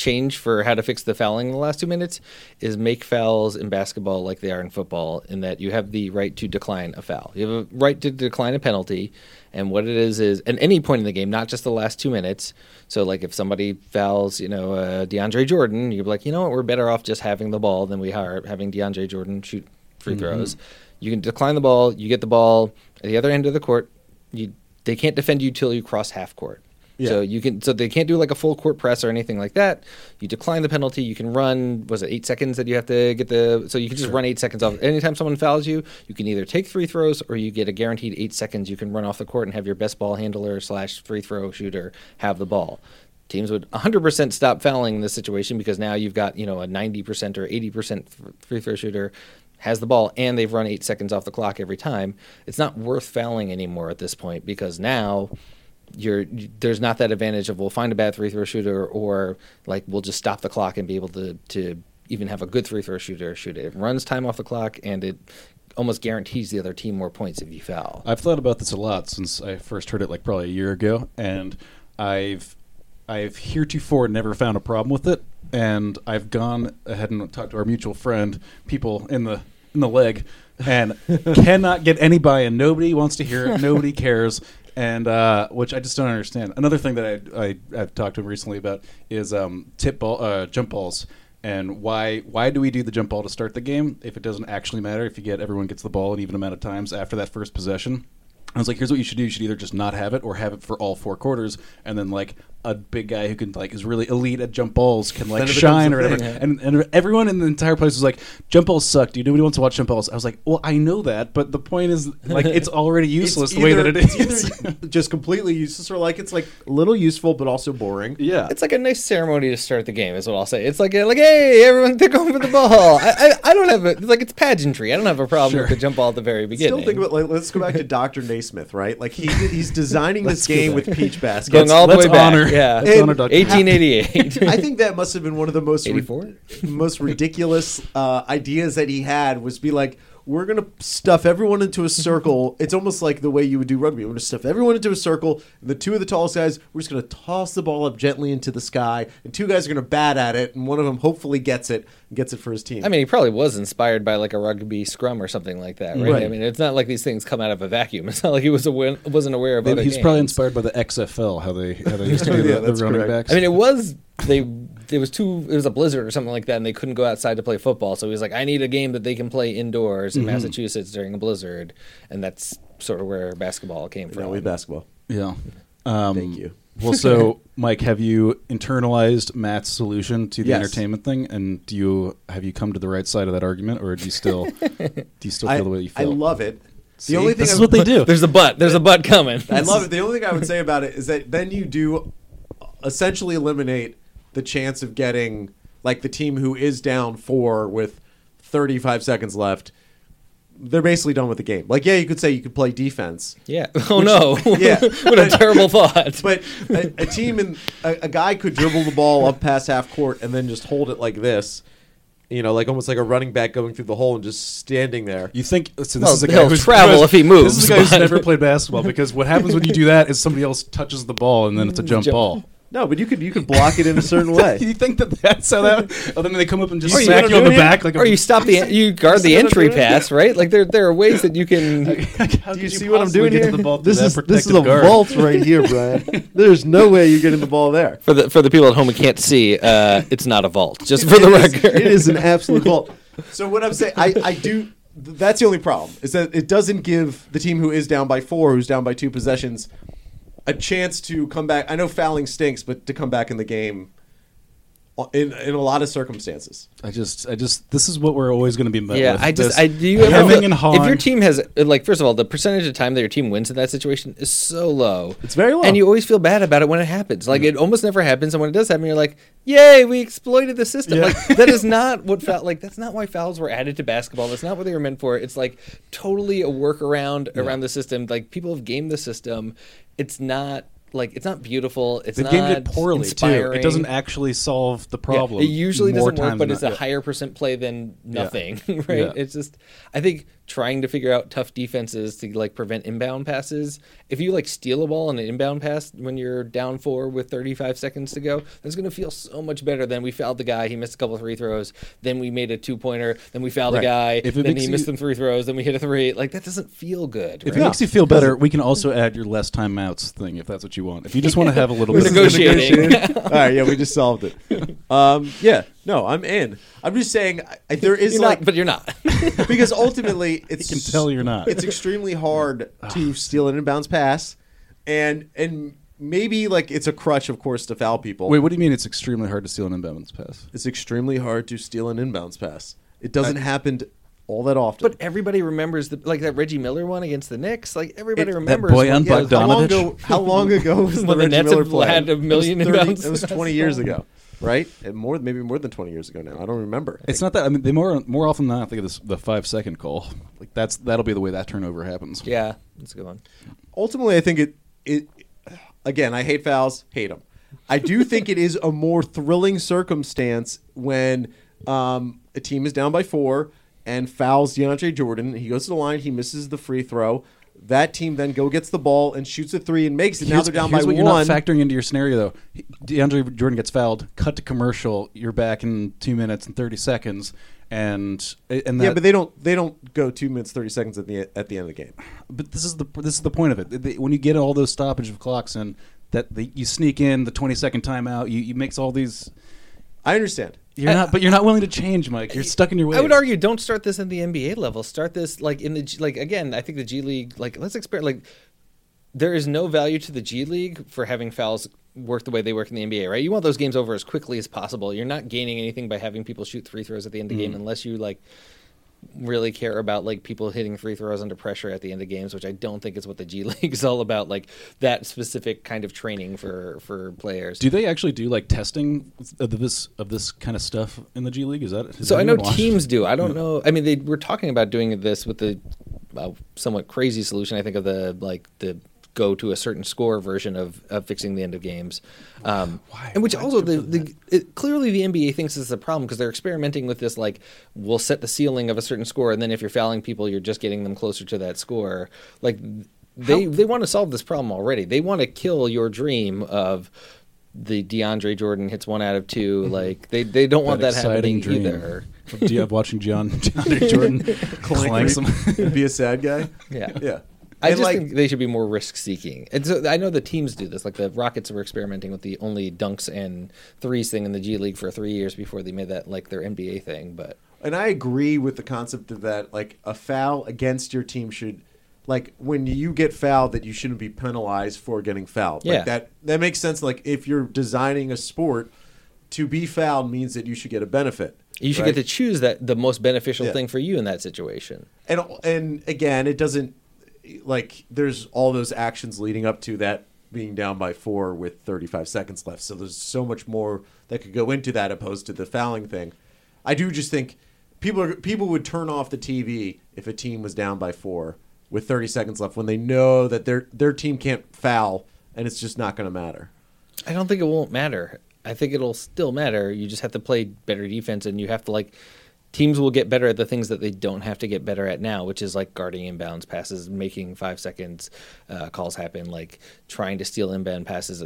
change for how to fix the fouling in the last two minutes is make fouls in basketball like they are in football, in that you have the right to decline a foul. You have a right to decline a penalty, and what it is is at any point in the game, not just the last two minutes. So, like if somebody fouls, you know, uh, DeAndre Jordan, you're like, you know what, we're better off just having the ball than we are having DeAndre Jordan shoot free throws. You can decline the ball. You get the ball at the other end of the court. You they can't defend you till you cross half court. So you can so they can't do like a full court press or anything like that. You decline the penalty. You can run. Was it eight seconds that you have to get the? So you can just run eight seconds off. Anytime someone fouls you, you can either take three throws or you get a guaranteed eight seconds. You can run off the court and have your best ball handler slash free throw shooter have the ball. Teams would 100% stop fouling in this situation because now you've got you know a 90% or 80% f- free throw shooter has the ball and they've run eight seconds off the clock every time. It's not worth fouling anymore at this point because now you're there's not that advantage of we'll find a bad three throw shooter or like we'll just stop the clock and be able to to even have a good three throw shooter shoot it. It runs time off the clock and it almost guarantees the other team more points if you foul. I've thought about this a lot since I first heard it, like probably a year ago, and I've I've heretofore never found a problem with it, and I've gone ahead and talked to our mutual friend, people in the in the leg, and cannot get any buy-in. Nobody wants to hear it. Nobody cares. And uh, which I just don't understand. Another thing that I, I I've talked to him recently about is um, tip ball, uh, jump balls, and why why do we do the jump ball to start the game if it doesn't actually matter if you get everyone gets the ball an even amount of times after that first possession? I was like, here's what you should do. You should either just not have it or have it for all four quarters, and then like a big guy who can like is really elite at jump balls can like shine or whatever. thing. And and everyone in the entire place was like, jump balls suck, Do dude. Nobody wants to watch jump balls. I was like, well, I know that, but the point is like it's already useless It's the way that it is. Just completely useless or like it's like a little useful but also boring. yeah, It's like a nice ceremony to start the game, is what I'll say. It's like, like, hey, everyone, they're going for the ball. I, I, I don't have a it's like it's pageantry. I don't have a problem Sure. with the jump ball at the very beginning. Still think about like let's go back to Dr. Naismith, right? Like he he's designing this game with peach baskets. going all the let's way back. honor- yeah, let's honor Dr. 1888. I think that must have been one of the most ri- 84? most ridiculous uh, ideas that he had was be like, we're gonna stuff everyone into a circle. It's almost like the way you would do rugby. We're gonna stuff everyone into a circle. And the two of the tallest guys, we're just gonna toss the ball up gently into the sky, and two guys are gonna bat at it, and one of them hopefully gets it and gets it for his team. I mean, he probably was inspired by like a rugby scrum or something like that, right? Right. I mean, it's not like these things come out of a vacuum. It's not like he was aware, wasn't aware of other He's probably inspired by the XFL, how they how they used to do Yeah, the, the running correct. backs. I mean, it was they. It was too. It was a blizzard or something like that, and they couldn't go outside to play football. So he was like, "I need a game that they can play indoors Mm-hmm. in Massachusetts during a blizzard," and that's sort of where basketball came from. no, we basketball. yeah. Um, Thank you. well, so Mike, have you internalized Matt's solution to the Yes. entertainment thing, and do you have you come to the right side of that argument, or do you still do you still feel I, the way you feel? I love it. See? The only thing this I is would- what they do. There's a butt. There's a butt coming. I love it. The only thing I would say about it is that then you do essentially eliminate the chance of getting like the team who is down four with 35 seconds left. They're basically done with the game. Like, yeah, you could say you could play defense, Yeah. Oh no. Yeah. what a terrible thought. but a, a team and a, a guy could dribble the ball up past half court and then just hold it like this. You know, like almost like a running back going through the hole and just standing there. You think so? This Well, is a guy he'll who's travel who has- if he This is moves, a guy who's never played basketball because what happens when you do that is somebody else touches the ball and then it's a jump Jump. ball. No, but you could you could block it in a certain way. you think that that's how that? Oh, then they come up and just Or you smack wanna you on the it? back like. a- or you stop the you guard the see what I'm entry pass, right? Like there there are ways that you can. How Do you could see what I'm doing get here? the ball this that is this is protective a guard? vault right here, Brian. There's no way you're getting the ball there. For the for the people at home who can't see, uh, it's not a vault. Just for the It is- record, it is an absolute vault. So what I'm saying, I, I do. That's the only problem is that it doesn't give the team who is down by four, who's down by two possessions, a chance to come back. I know fouling stinks, but to come back in the game uh, in in a lot of circumstances. I just, I just, this is what we're always going to be met Yeah, with. I just this I do you ever hemming feel- if your team has like first of all the percentage of time that your team wins in that situation is so low. It's very low. and you always feel bad about it when it happens. Like it almost never happens, and when it does happen, you're like, "Yay, we exploited the system!" Yeah. Like that is not what foul. Like that's not why fouls were added to basketball. That's not what they were meant for. It's like totally a workaround around the system. Like people have gamed the system. It's not like it's not beautiful. It's They've not gamed it poorly too. inspiring. It doesn't actually solve the Yeah, problem. it usually doesn't work, but than it's not. a higher percent play than nothing, right? Yeah. It's just, I think trying to figure out tough defenses to like prevent inbound passes. If you like steal a ball on an inbound pass when you're down four with 35 seconds to go, that's going to feel so much better than we fouled the guy. He missed a couple free throws. Then we made a two pointer. Then we fouled Right. the guy. If then he you- missed some free throws. Then we hit a three. Like that doesn't feel good. If right? it makes you feel better, we can also add your less timeouts thing if that's what you want. If you just want to have a little bit of negotiating. All right, yeah, we just solved it. Um, yeah, no, I'm in. I'm just saying I, I- there is You're like not, but you're not. because ultimately it's can tell you're not. It's extremely hard to steal an inbounds pass, and and maybe like it's a crutch, of course, to foul people. Wait, what do you mean? It's extremely hard to steal an inbounds pass. It's extremely hard to steal an inbounds pass. It doesn't happen t- all that often. But everybody remembers the like that Reggie Miller one against the Knicks. Like everybody It- that remembers boy when- on yeah, how long ago? How long ago was the the Reggie Nets Miller had play? had a million it was, 30 inbounds it was 20 years ago, right? And more, maybe more than 20 years ago now. I don't remember. It's not that. I mean, they more more often than not I think of this the five second call. Like that's that'll be the way that turnover happens. Yeah, that's a good one. ultimately, I think it it again. I hate fouls, hate them. I do think it is a more thrilling circumstance when um, a team is down by four and fouls DeAndre Jordan. He goes to the line, he misses the free throw. That team then go gets the ball and shoots a three and makes it. now Here's, they're down by what one. you're not factoring into your scenario though. DeAndre Jordan gets fouled. Cut to commercial. You're back in two minutes and thirty seconds, and and that, yeah, but they don't they don't go two minutes thirty seconds at the at the end of the game. but this is the this is the point of it. They- when you get all those stoppage of clocks and that they, you sneak in the 20 second timeout, you, you makes all these. I understand. You're not, but you're not willing to change, Mike. You're stuck in your ways. I would argue don't start this at the NBA level. Start this like in the G- like again. I think the G League like let's experiment like there is no value to the G League for having fouls work the way they work in the NBA. Right? You want those games over as quickly as possible. You're not gaining anything by having people shoot free throws at the end of the game mm. unless you like really care about like people hitting free throws under pressure at the end of games, which I don't think is what the G League is all about. Like that specific kind of training for for players. Do they actually do like testing of this of this kind of stuff in the G League? Is that is So I know teams do. I don't know. I mean, they were talking about doing this with the uh, somewhat crazy solution. I think of the like the go to a certain score version of, of fixing the end of games. Um, Why- and which why also the, the it, clearly the NBA thinks this is a problem because they're experimenting with this. Like, we'll set the ceiling of a certain score, and then if you're fouling people, you're just getting them closer to that score. Like. They, they want to solve this problem already. They want to kill your dream of the DeAndre Jordan hits one out of 2 Like they, they don't want that, happening dream either. of G- of watching John DeAndre Jordan clank some. be a sad guy. Yeah. Yeah. I And, just like- think they should be more risk seeking. And so I know the teams do this. Like the Rockets were experimenting with the only dunks and threes thing in the G League for three years before they made that like their NBA thing. But And I agree with the concept of that. Like a foul against your team should, like when you get fouled, that you shouldn't be penalized for getting fouled. Yeah. Like that that makes sense. Like if you're designing a sport, to be fouled means that you should get a benefit. you should right? get to choose that the most beneficial Yeah. thing for you in that situation. and and again, it doesn't like there's all those actions leading up to that being down by four with 35 seconds left. So there's so much more that could go into that opposed to the fouling thing. I do just think people are, people would turn off the TV if a team was down by four with 30 seconds left when they know that their their team can't foul and it's just not going to matter. I don't think it won't matter. I think it'll still matter. You just have to play better defense, and you have to like. Teams will get better at the things that they don't have to get better at now, which is like guarding inbounds passes, making five seconds uh, calls happen, like trying to steal inbound passes.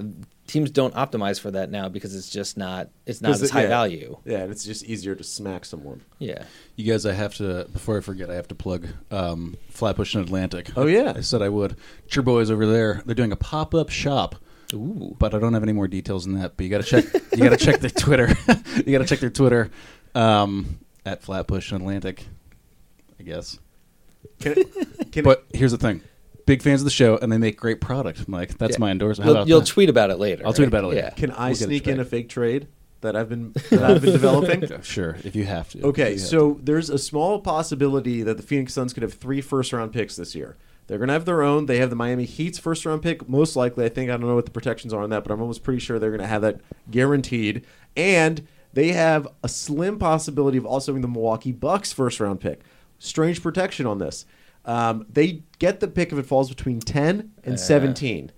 Teams don't optimize for that now because it's just not it's not 'Cause as it- high yeah. value. Yeah, and it's just easier to smack someone. Yeah. You guys, I have to before I forget, I have to plug um, Flatbush and Atlantic. Oh, yeah. I said I would. It's your boys over there. They're doing a pop up shop. Ooh. But I don't have any more details than that. But you got to check. you got to check their Twitter. you got to check their Twitter um, at Flatbush and Atlantic. I guess. Can, can But here's the thing: big fans of the show, and they make great product. Mike, that's Yeah. my endorsement. How You'll, about you'll that? tweet about it later. I'll tweet about it later. Yeah. can I We'll get it sneak in a fake trade that I've been that I've been developing? Sure, if you have to. Okay, have so there's a small possibility that the Phoenix Suns could have three first round picks this year. They're going to have their own. They have the Miami Heat's first round pick, most likely. I think I don't know what the protections are on that, but I'm almost pretty sure they're going to have that guaranteed. And they have a slim possibility of also having the Milwaukee Bucks first round pick. Strange protection on this. Um, they get the pick if it falls between 10 and 17,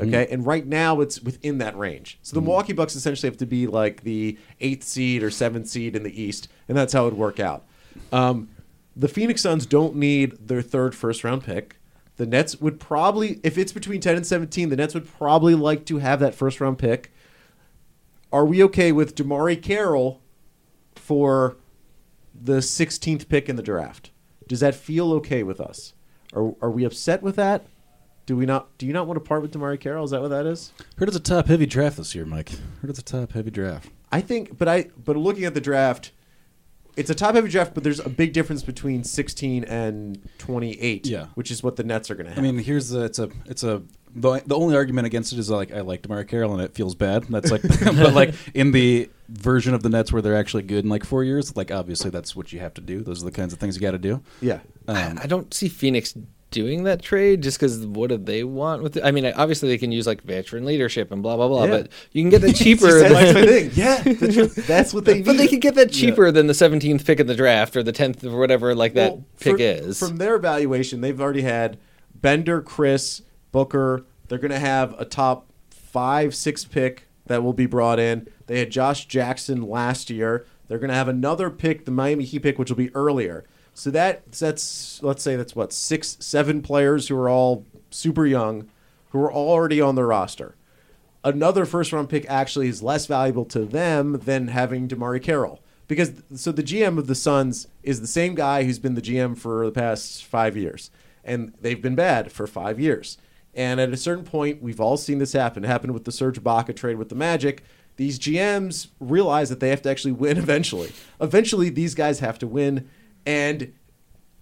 Okay, and right now it's within that range. So the Milwaukee Bucks essentially have to be like the eighth seed or seventh seed in the East, and that's how it would work out. Um, the Phoenix Suns don't need their third first round pick. The Nets would probably, if it's between 10 and 17, the Nets would probably like to have that first round pick. Are we okay with DeMarre Carroll for the 16th pick in the draft? Does that feel okay with us? Are, are we upset with that? Do we not? Do you not want to part with DeMarre Carroll? Is that what that is? Heard it's a top heavy draft this year, Mike. Heard it's a top heavy draft. I think, but I, but looking at the draft, it's a top heavy draft, but there's a big difference between 16 and 28. Yeah. which is what the Nets are going to have. I mean, here's the it's a it's a the, the only argument against it is like I like DeMarre Carroll and it feels bad. That's like, but like in the version of the Nets where they're actually good in like four years, like obviously that's what you have to do. Those are the kinds of things you got to do. yeah, Um, I don't see Phoenix doing that trade just because what do they want with it? I mean, obviously they can use like veteran leadership and blah blah blah, Yeah. but you can get that cheaper. that's my thing. Yeah, that's, that's what they need. but they can get that cheaper than the 17th pick in the draft or the 10th or whatever like that Well, pick for- is. From their evaluation, they've already had Bender, Chriss, Booker. They're going to have a top five, six pick that will be brought in. They had Josh Jackson last year. They're going to have another pick, the Miami Heat pick, which will be earlier. So that that's let's say that's what six, seven players who are all super young, who are already on the roster. Another first round pick actually is less valuable to them than having DeMarre Carroll because so the GM of the Suns is the same guy who's been the GM for the past five years, and they've been bad for five years. And at a certain point, we've all seen this happen. It happened with the Serge Ibaka trade with the Magic. These GMs realize that they have to actually win eventually. Eventually, these guys have to win, and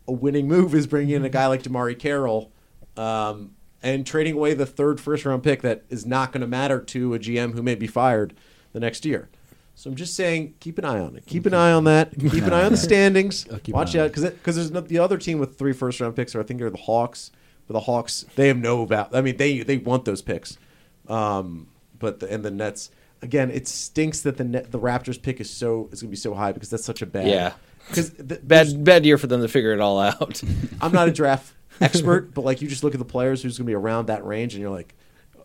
a winning move is bringing in a guy like DeMarre Carroll um, and trading away the third first round pick that is not going to matter to a GM who may be fired the next year. So I'm just saying, keep an eye on it. Keep an eye on that. Keep an eye on the standings. I'll keep an Watch out because because there's no, the other team with three first round picks. Are I think they're the Hawks. But the Hawks, they have no value. I mean, they they want those picks. Um, but the, and the Nets again, it stinks that the net, the Raptors pick is so is going to be so high because that's such a bad Yeah. Because bad bad year for them to figure it all out. I'm not a draft expert, but like you just look at the players who's going to be around that range, and you're like,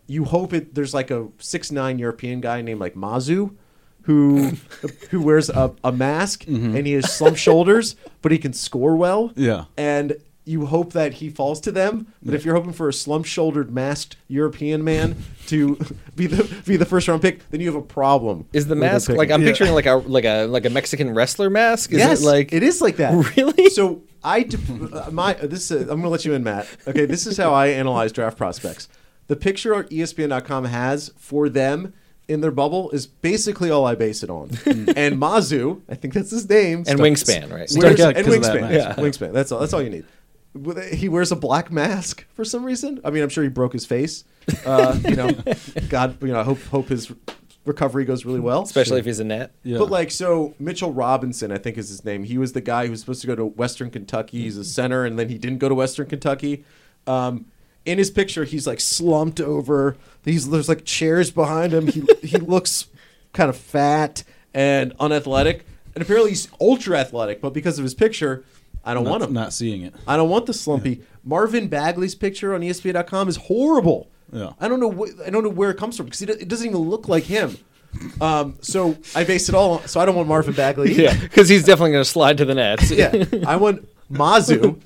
you hope it. There's like a six nine European guy named like Mazu, who who wears a, a mask and he has slump shoulders, but he can score well. Yeah. and you hope that he falls to them. But if you're hoping for a slump shouldered masked European man to be the be the first round pick, then you have a problem. Is the mask like I'm Yeah. picturing like a like a like a Mexican wrestler mask? Is yes, it like it is like that. Really? So I de- uh, my this is, I'm going to let you in, Matt. Okay, this is how I analyze draft prospects. The picture on ESPN.com has for them in their bubble is basically all I base it on. and Mazu, I think that's his name, and wingspan, right? Stuck wears, out and 'cause that wingspan. Yeah, wingspan. That's all. That's all you need. With- He wears a black mask for some reason. I mean, I'm sure he broke his face. Uh, you know, God, you know, I hope hope his recovery goes really well. Especially if he's a net. Yeah. But like so Mitchell Robinson, I think is his name. He was the guy who was supposed to go to Western Kentucky. He's a center and then he didn't go to Western Kentucky. Um, in his picture he's like slumped over. He's there's like chairs behind him. He he looks kind of fat and unathletic. And apparently he's ultra athletic, but because of his picture, I don't not, want him. not seeing it. I don't want the slumpy. Marvin Bagley's picture on ESPN.com is horrible. Yeah. I don't know. Wh- I don't know where it comes from because it doesn't even look like him. Um, so I base it all. on... So I don't want Marvin Bagley. Yeah, because he's definitely going to slide to the nets. yeah. I want Mazu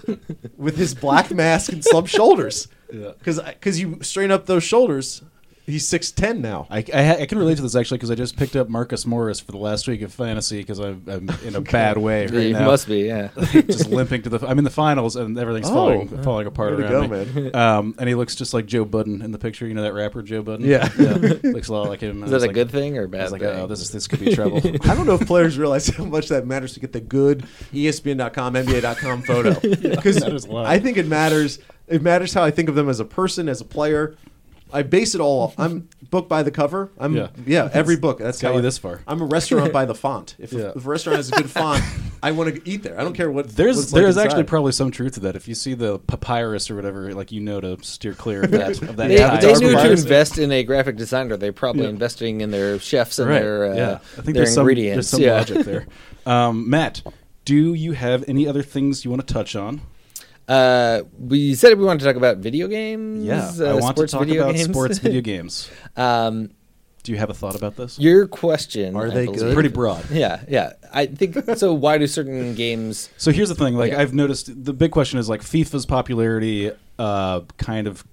with his black mask and slump shoulders. Yeah. Because because you straighten up those shoulders, he's six ten now. I, I, I can relate to this actually because I just picked up Marcus Morris for the last week of fantasy because I'm, I'm in a bad way right you now. must be. Yeah. just limping to the. I'm in the finals and everything's Oh. falling falling apart around go, me. man. Um, and he looks just like Joe Budden in the picture. You know that rapper Joe Budden? Yeah. looks a lot like him. Is that a good thing or a I bad was like, thing? oh, this is this could be trouble. I don't know if players realize how much that matters to get the good ESPN.com, NBA.com photo. Because matters a lot. I think it matters. It matters how I think of them as a person, as a player. I base it all. Off. I'm book by the cover. I'm yeah, Yeah. every book. That's Got how you I- this far. I'm a restaurant by the font. If, Yeah. a, if a restaurant has a good font, I want to eat there. I don't care what. There's what it's like there's actually probably some truth to that. If you see the papyrus or whatever, like you know to steer clear of that. Of that They, Yeah, type. they Dark knew to invest in a graphic designer. They're probably Yeah. investing in their chefs and right. their uh, yeah, I think their there's some, ingredients. there's some yeah. logic there. Um, Matt, do you have any other things you want to touch on? Uh, we said we wanted to talk about video games. Yeah, uh, I want to sports talk video about games. sports video games. um, Do you have a thought about this? your question Are I they believe- good? Pretty broad. Yeah, yeah. I think so. Why do certain games? So here's the thing: like Yeah. I've noticed, the big question is like FIFA's popularity, uh, kind of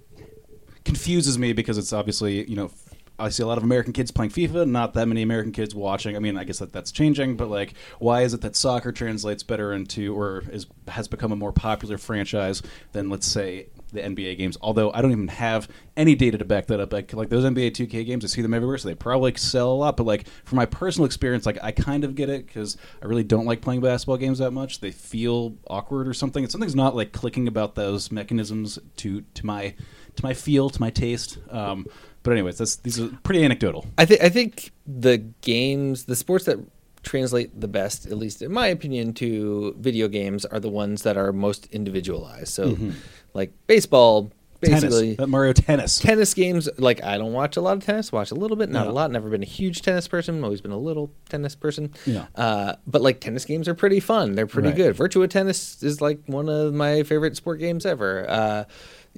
confuses me because it's obviously you know I see a lot of American kids playing FIFA, not that many American kids watching. I mean, I guess that that's changing, but like, why is it that soccer translates better into or is has become a more popular franchise than let's say the NBA games? Although I don't even have any data to back that up. Like, like those NBA 2K games, I see them everywhere, so they probably sell a lot. But like, from my personal experience, like I kind of get it because I really don't like playing basketball games that much. They feel awkward or something. Something's not like clicking about those mechanisms to to my to my feel, to my taste. Um, but anyways, that's these are pretty anecdotal. I think I think the games, the sports that translate the best, at least in my opinion, to video games are the ones that are most individualized. So, like baseball, basically. Tennis, Mario Tennis. Tennis games, like I don't watch a lot of tennis. Watch a little bit, not Yeah. a lot. Never been a huge tennis person. Always been a little tennis person. Yeah. Uh, but like tennis games are pretty fun. They're pretty Right. good. Virtua Tennis is like one of my favorite sport games ever. Uh,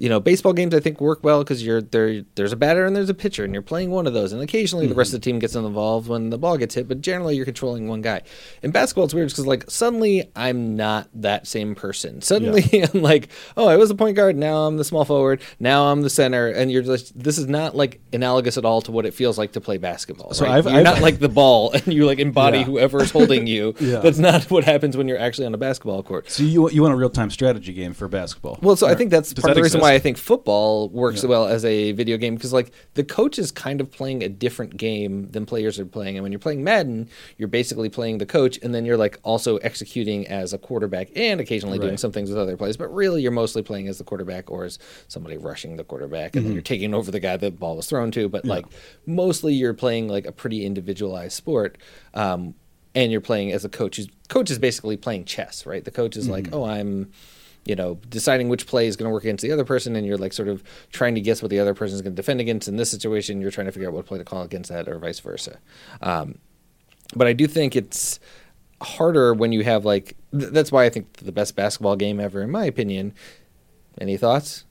you know, baseball games I think work well because you're there. There's a batter and there's a pitcher, and you're playing one of those. And occasionally the rest of mm-hmm. the team gets involved when the ball gets hit, but generally you're controlling one guy. In basketball, it's weird because like suddenly I'm not that same person. Suddenly I'm like, oh, I was the point guard. Now I'm the small forward. Now I'm the center, and you're just this is not like analogous at all to what it feels like to play basketball. So right? I've- you're I've- not like the ball, and you like embody Yeah. whoever's holding you. Yeah. That's not what happens when you're actually on a basketball court. So you you want a real time strategy game for basketball? Well, so I think that's does part of the reason exist? why I think football works Yeah. well as a video game because like the coach is kind of playing a different game than players are playing. And when you're playing Madden, you're basically playing the coach, and then you're like also executing as a quarterback and occasionally doing some things with other plays. But really, you're mostly playing as the quarterback or as somebody rushing the quarterback, Mm-hmm. and then you're taking over the guy that the ball was thrown to. But like mostly, you're playing like a pretty individualized sport. Um, and you're playing as a coach. Who's, coach is basically playing chess, right? The coach is like, Mm-hmm. oh, I'm you know, deciding which play is going to work against the other person, and you're like sort of trying to guess what the other person is going to defend against. In this situation, you're trying to figure out what play to call against that, or vice versa. Um, but I do think it's harder when you have like. Th- that's why I think the best basketball game ever, in my opinion. Any thoughts?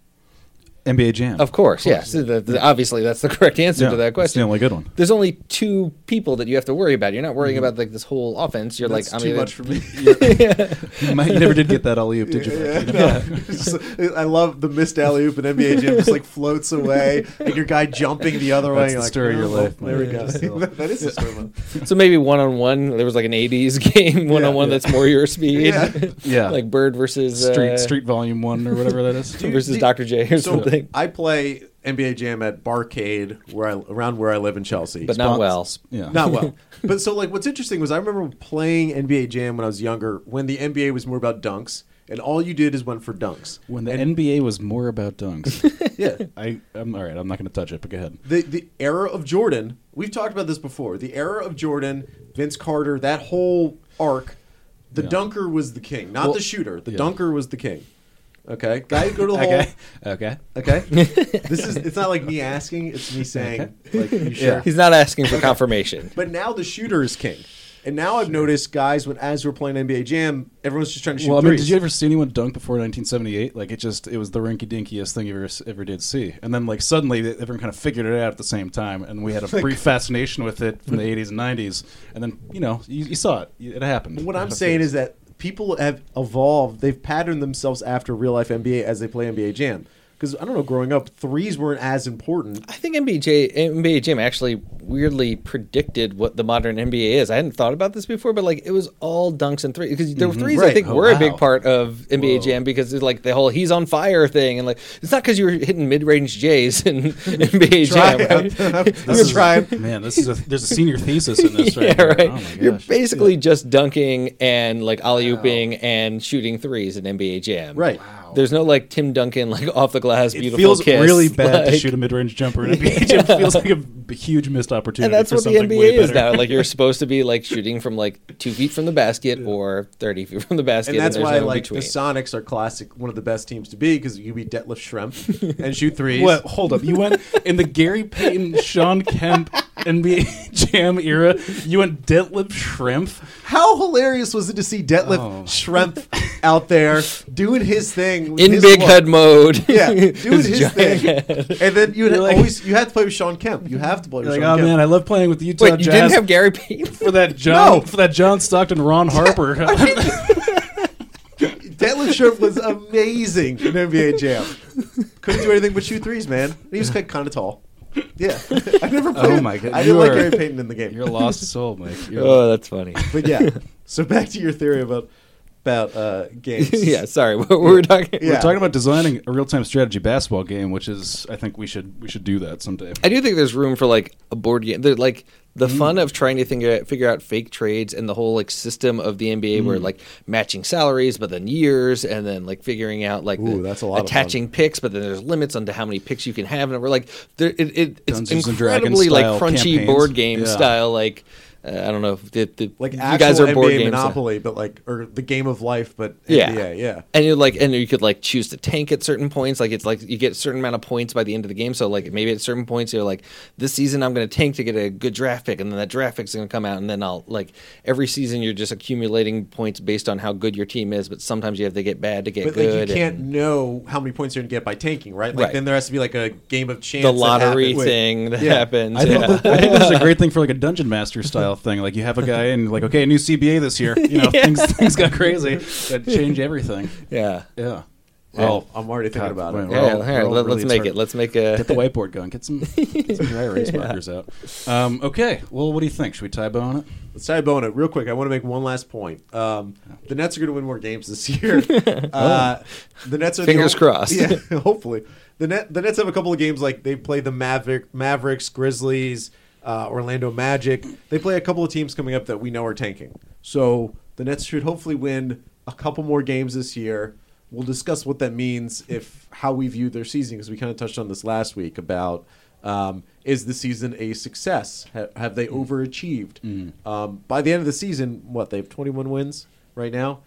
NBA Jam. Of course, yes. The- the- obviously, that's the correct answer Yeah, to that that's question. the only good one. There's only two people that you have to worry about. You're not worrying about like this whole offense. You're That's like, I'm too either- much for me. you, might, you never did get that alley oop, did you? Yeah, Frankie? no. Just- I love the missed alley oop in NBA Jam just like floats away, and your guy jumping the other way. That's You're the like, story of your "Oh, life, There we go. That is the story. So maybe one on one. There was like an '80s game, one on one that's more your speed. Yeah. Yeah. like Bird versus Street uh, Street Volume One or whatever that is. versus Dr. J or So something. I play NBA Jam at Barcade, where I around where I live in Chelsea. But not well. Yeah. Not well. but so like what's interesting was I remember playing NBA Jam when I was younger when the NBA was more about dunks and all you did is went for dunks. When the And NBA was more about dunks. yeah. I I'm all right. I'm not going to touch it, but go ahead. The the era of Jordan, we've talked about this before. The era of Jordan, Vince Carter, that whole arc, the Yeah. dunker was the king, not Well, the shooter. The yeah. dunker was the king. Okay, guy go to the Okay. hole. Okay. Okay, this is it's not like me asking; it's me saying, like, you sure? Yeah. He's not asking for confirmation. But now the shooter is king. And now I've noticed guys when as we're playing NBA Jam, everyone's just trying to shoot Well, I mean, threes. did you ever see anyone dunk before 1978? Like, it just it was the rinky dinkiest thing you ever ever did see. And then like suddenly everyone kind of figured it out at the same time, and we had a brief fascination with it from the 80s and 90s. And then you know you, you saw it. It happened. what I'm saying is that people have evolved. They've patterned themselves after real life NBA as they play NBA Jam. Because I don't know, growing up, threes weren't as important. I think NBA, J, NBA Jam actually weirdly predicted what the modern NBA is. I hadn't thought about this before, but like it was all dunks and threes because the mm-hmm. threes I think Oh, were a big part of NBA Whoa. Jam because it's like the whole "he's on fire" thing, and like it's not because you were hitting mid range J's in NBA Jam. Right? it. This You're is- trying. Man, this is a there's a senior thesis in this right yeah, here. right. Oh my You're gosh. basically just dunking and like alley ooping and shooting threes in NBA Jam. Right. There's no like Tim Duncan like off the glass It beautiful feels kiss. really bad to shoot a mid-range jumper in NBA Jam. It feels like a huge missed opportunity. and that's for what the something way NBA is better. now. Like you're supposed to be like shooting from like two feet from the basket or thirty feet from the basket, And that's there's why, no like, between. the Sonics are classic, one of the best teams to be because you beat Detlef Schrempf and shoot threes. What? Hold up. You went in the Gary Payton, Shawn Kemp NBA Jam era. You went Detlef Schrempf. How hilarious was it to see Detlef Oh. Schrempf out there doing his thing In his big look. head mode. Yeah, doing his giant thing. head. And then you had like- always you had to play with Shawn Kemp. You have to play with You're like, Shawn oh Kemp. man, I love playing with the Utah Wait, you Jazz didn't have Gary Payton? for that John No. for that John Stockton Ron Harper. Detlef Schrempf was amazing in NBA Jam. Couldn't do anything but shoot threes, man. He was kind of tall. Yeah, I never oh played. Oh my God, I you didn't like are- Gary Payton in the game. You're a lost soul, Mike. You're Oh, that's funny. But yeah, so back to your theory about about uh, games. yeah, sorry. What were we talking? Yeah. We're talking about designing a real-time strategy basketball game, which is I think we should we should do that someday. I do think there's room for like a board game. There, like the Mm. fun of trying to think out, figure out fake trades and the whole like system of the NBA Mm. where like matching salaries, but then years, and then like figuring out like Ooh, the that's a lot attaching picks, but then there's limits on to how many picks you can have, and we're like, there, it, it, it's Dungeons incredibly like crunchy campaigns. board game Yeah. style. Like uh, I don't know, if the, the, like you actual guys are NBA board games. Monopoly, but like or the game of life, but Yeah. NBA. Yeah. And you like, and you could like choose to tank at certain points. Like it's like you get a certain amount of points by the end of the game. So like maybe at certain points you're like, this season I'm going to tank to get a good draft pick, and then that draft pick's going to come out, and then I'll like every season you're just accumulating points based on how good your team is. But sometimes you have to get bad to get But good. like you can't and know how many points you're gonna get by tanking, right? Like Right. then there has to be like a game of chance. the lottery happens. thing that Yeah. happens. I think, yeah. I think this is a great thing for like a dungeon master style thing. Like you have a guy and like, okay, new CBA this year. You know, things things got crazy. That change everything. yeah. Yeah. Well, I'm already thinking God, about it. Yeah, all- all we're all let, really us make smart. it. Let's make a. Get the whiteboard going. Get some, get some dry erase markers out. Um, okay. Well, what do you think? Should we tie bow on it? Let's tie a bow on it real quick. I want to make one last point. Um, the Nets are going to win more games this year. uh, the Nets are the Fingers only- crossed. Yeah, hopefully. The net the Nets have a couple of games like they play the Maverick, Mavericks, Grizzlies, uh, Orlando Magic. They play a couple of teams coming up that we know are tanking. So the Nets should hopefully win a couple more games this year. We'll discuss what that means if how we view their season because we kind of touched on this last week about um, is the season a success? Ha- have they overachieved? Um, by the end of the season, what they have 21 wins right now.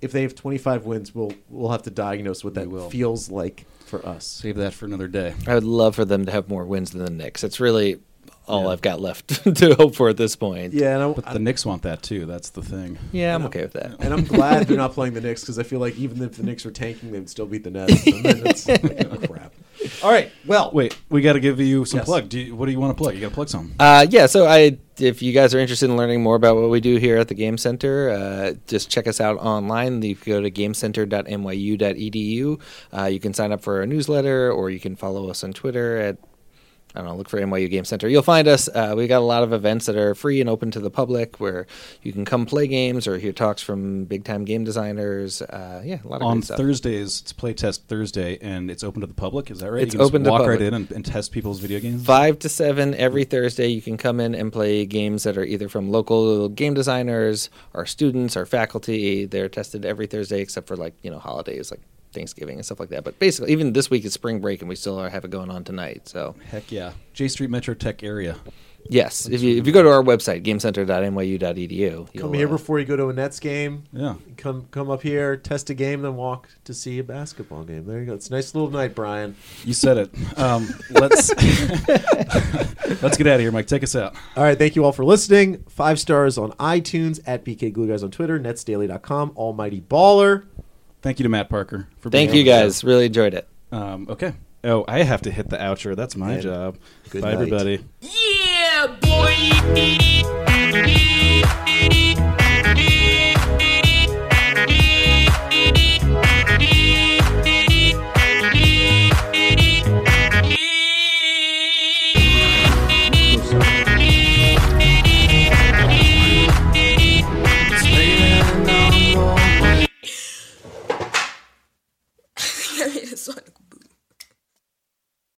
If they have 25 wins, we'll we'll have to diagnose what that will. feels like for us. Save that for another day. I would love for them to have more wins than the Knicks. It's really all I've got left to hope for at this point. Yeah, and, I, But the Knicks want that too. That's the thing. Yeah, I'm okay with that. and I'm glad they're not playing the Knicks because I feel like even if the Knicks were tanking, they would still beat the Nets. And then it's oh, crap. All right, well, Wait, we got to give you some Yes. plug. Do you, what do you want to plug? You got to plug something. Uh, yeah, so I, if you guys are interested in learning more about what we do here at the Game Center, uh, just check us out online. You can go to gamecenter.nyu.edu. Uh, you can sign up for our newsletter, or you can follow us on Twitter at I don't know, look for NYU Game Center. You'll find us. Uh, we got a lot of events that are free and open to the public where you can come play games or hear talks from big time game designers. Uh, yeah, a lot of On stuff. On Thursdays, it's Playtest Thursday, and it's open to the public. Is that right? It's you can open to walk public. right in and, and test people's video games. Five to seven every Thursday. You can come in and play games that are either from local game designers, our students, our faculty. They're tested every Thursday except for like you know holidays like Thanksgiving and stuff like that. But basically, even this week is spring break and we still are, have it going on tonight. So Heck yeah, Jay Street MetroTech area. yes, if you if you go to our website gamecenter.nyu.edu, come here uh, before you go to a Nets game. Yeah. Come come up here, test a game, then walk to see a basketball game. There you go. It's a nice little night, Brian. You said it. Um, let's let's get out of here, Mike. Take us out. All right, thank you all for listening. Five stars on iTunes, at BK Glue Guys on Twitter, netsdaily.com, Almighty Baller. Thank you to Matt Parker for Thank being you on the guys. Really enjoyed it. Um, okay. Oh, I have to hit the outro. That's my And job. good Bye, night. everybody. Yeah, boy.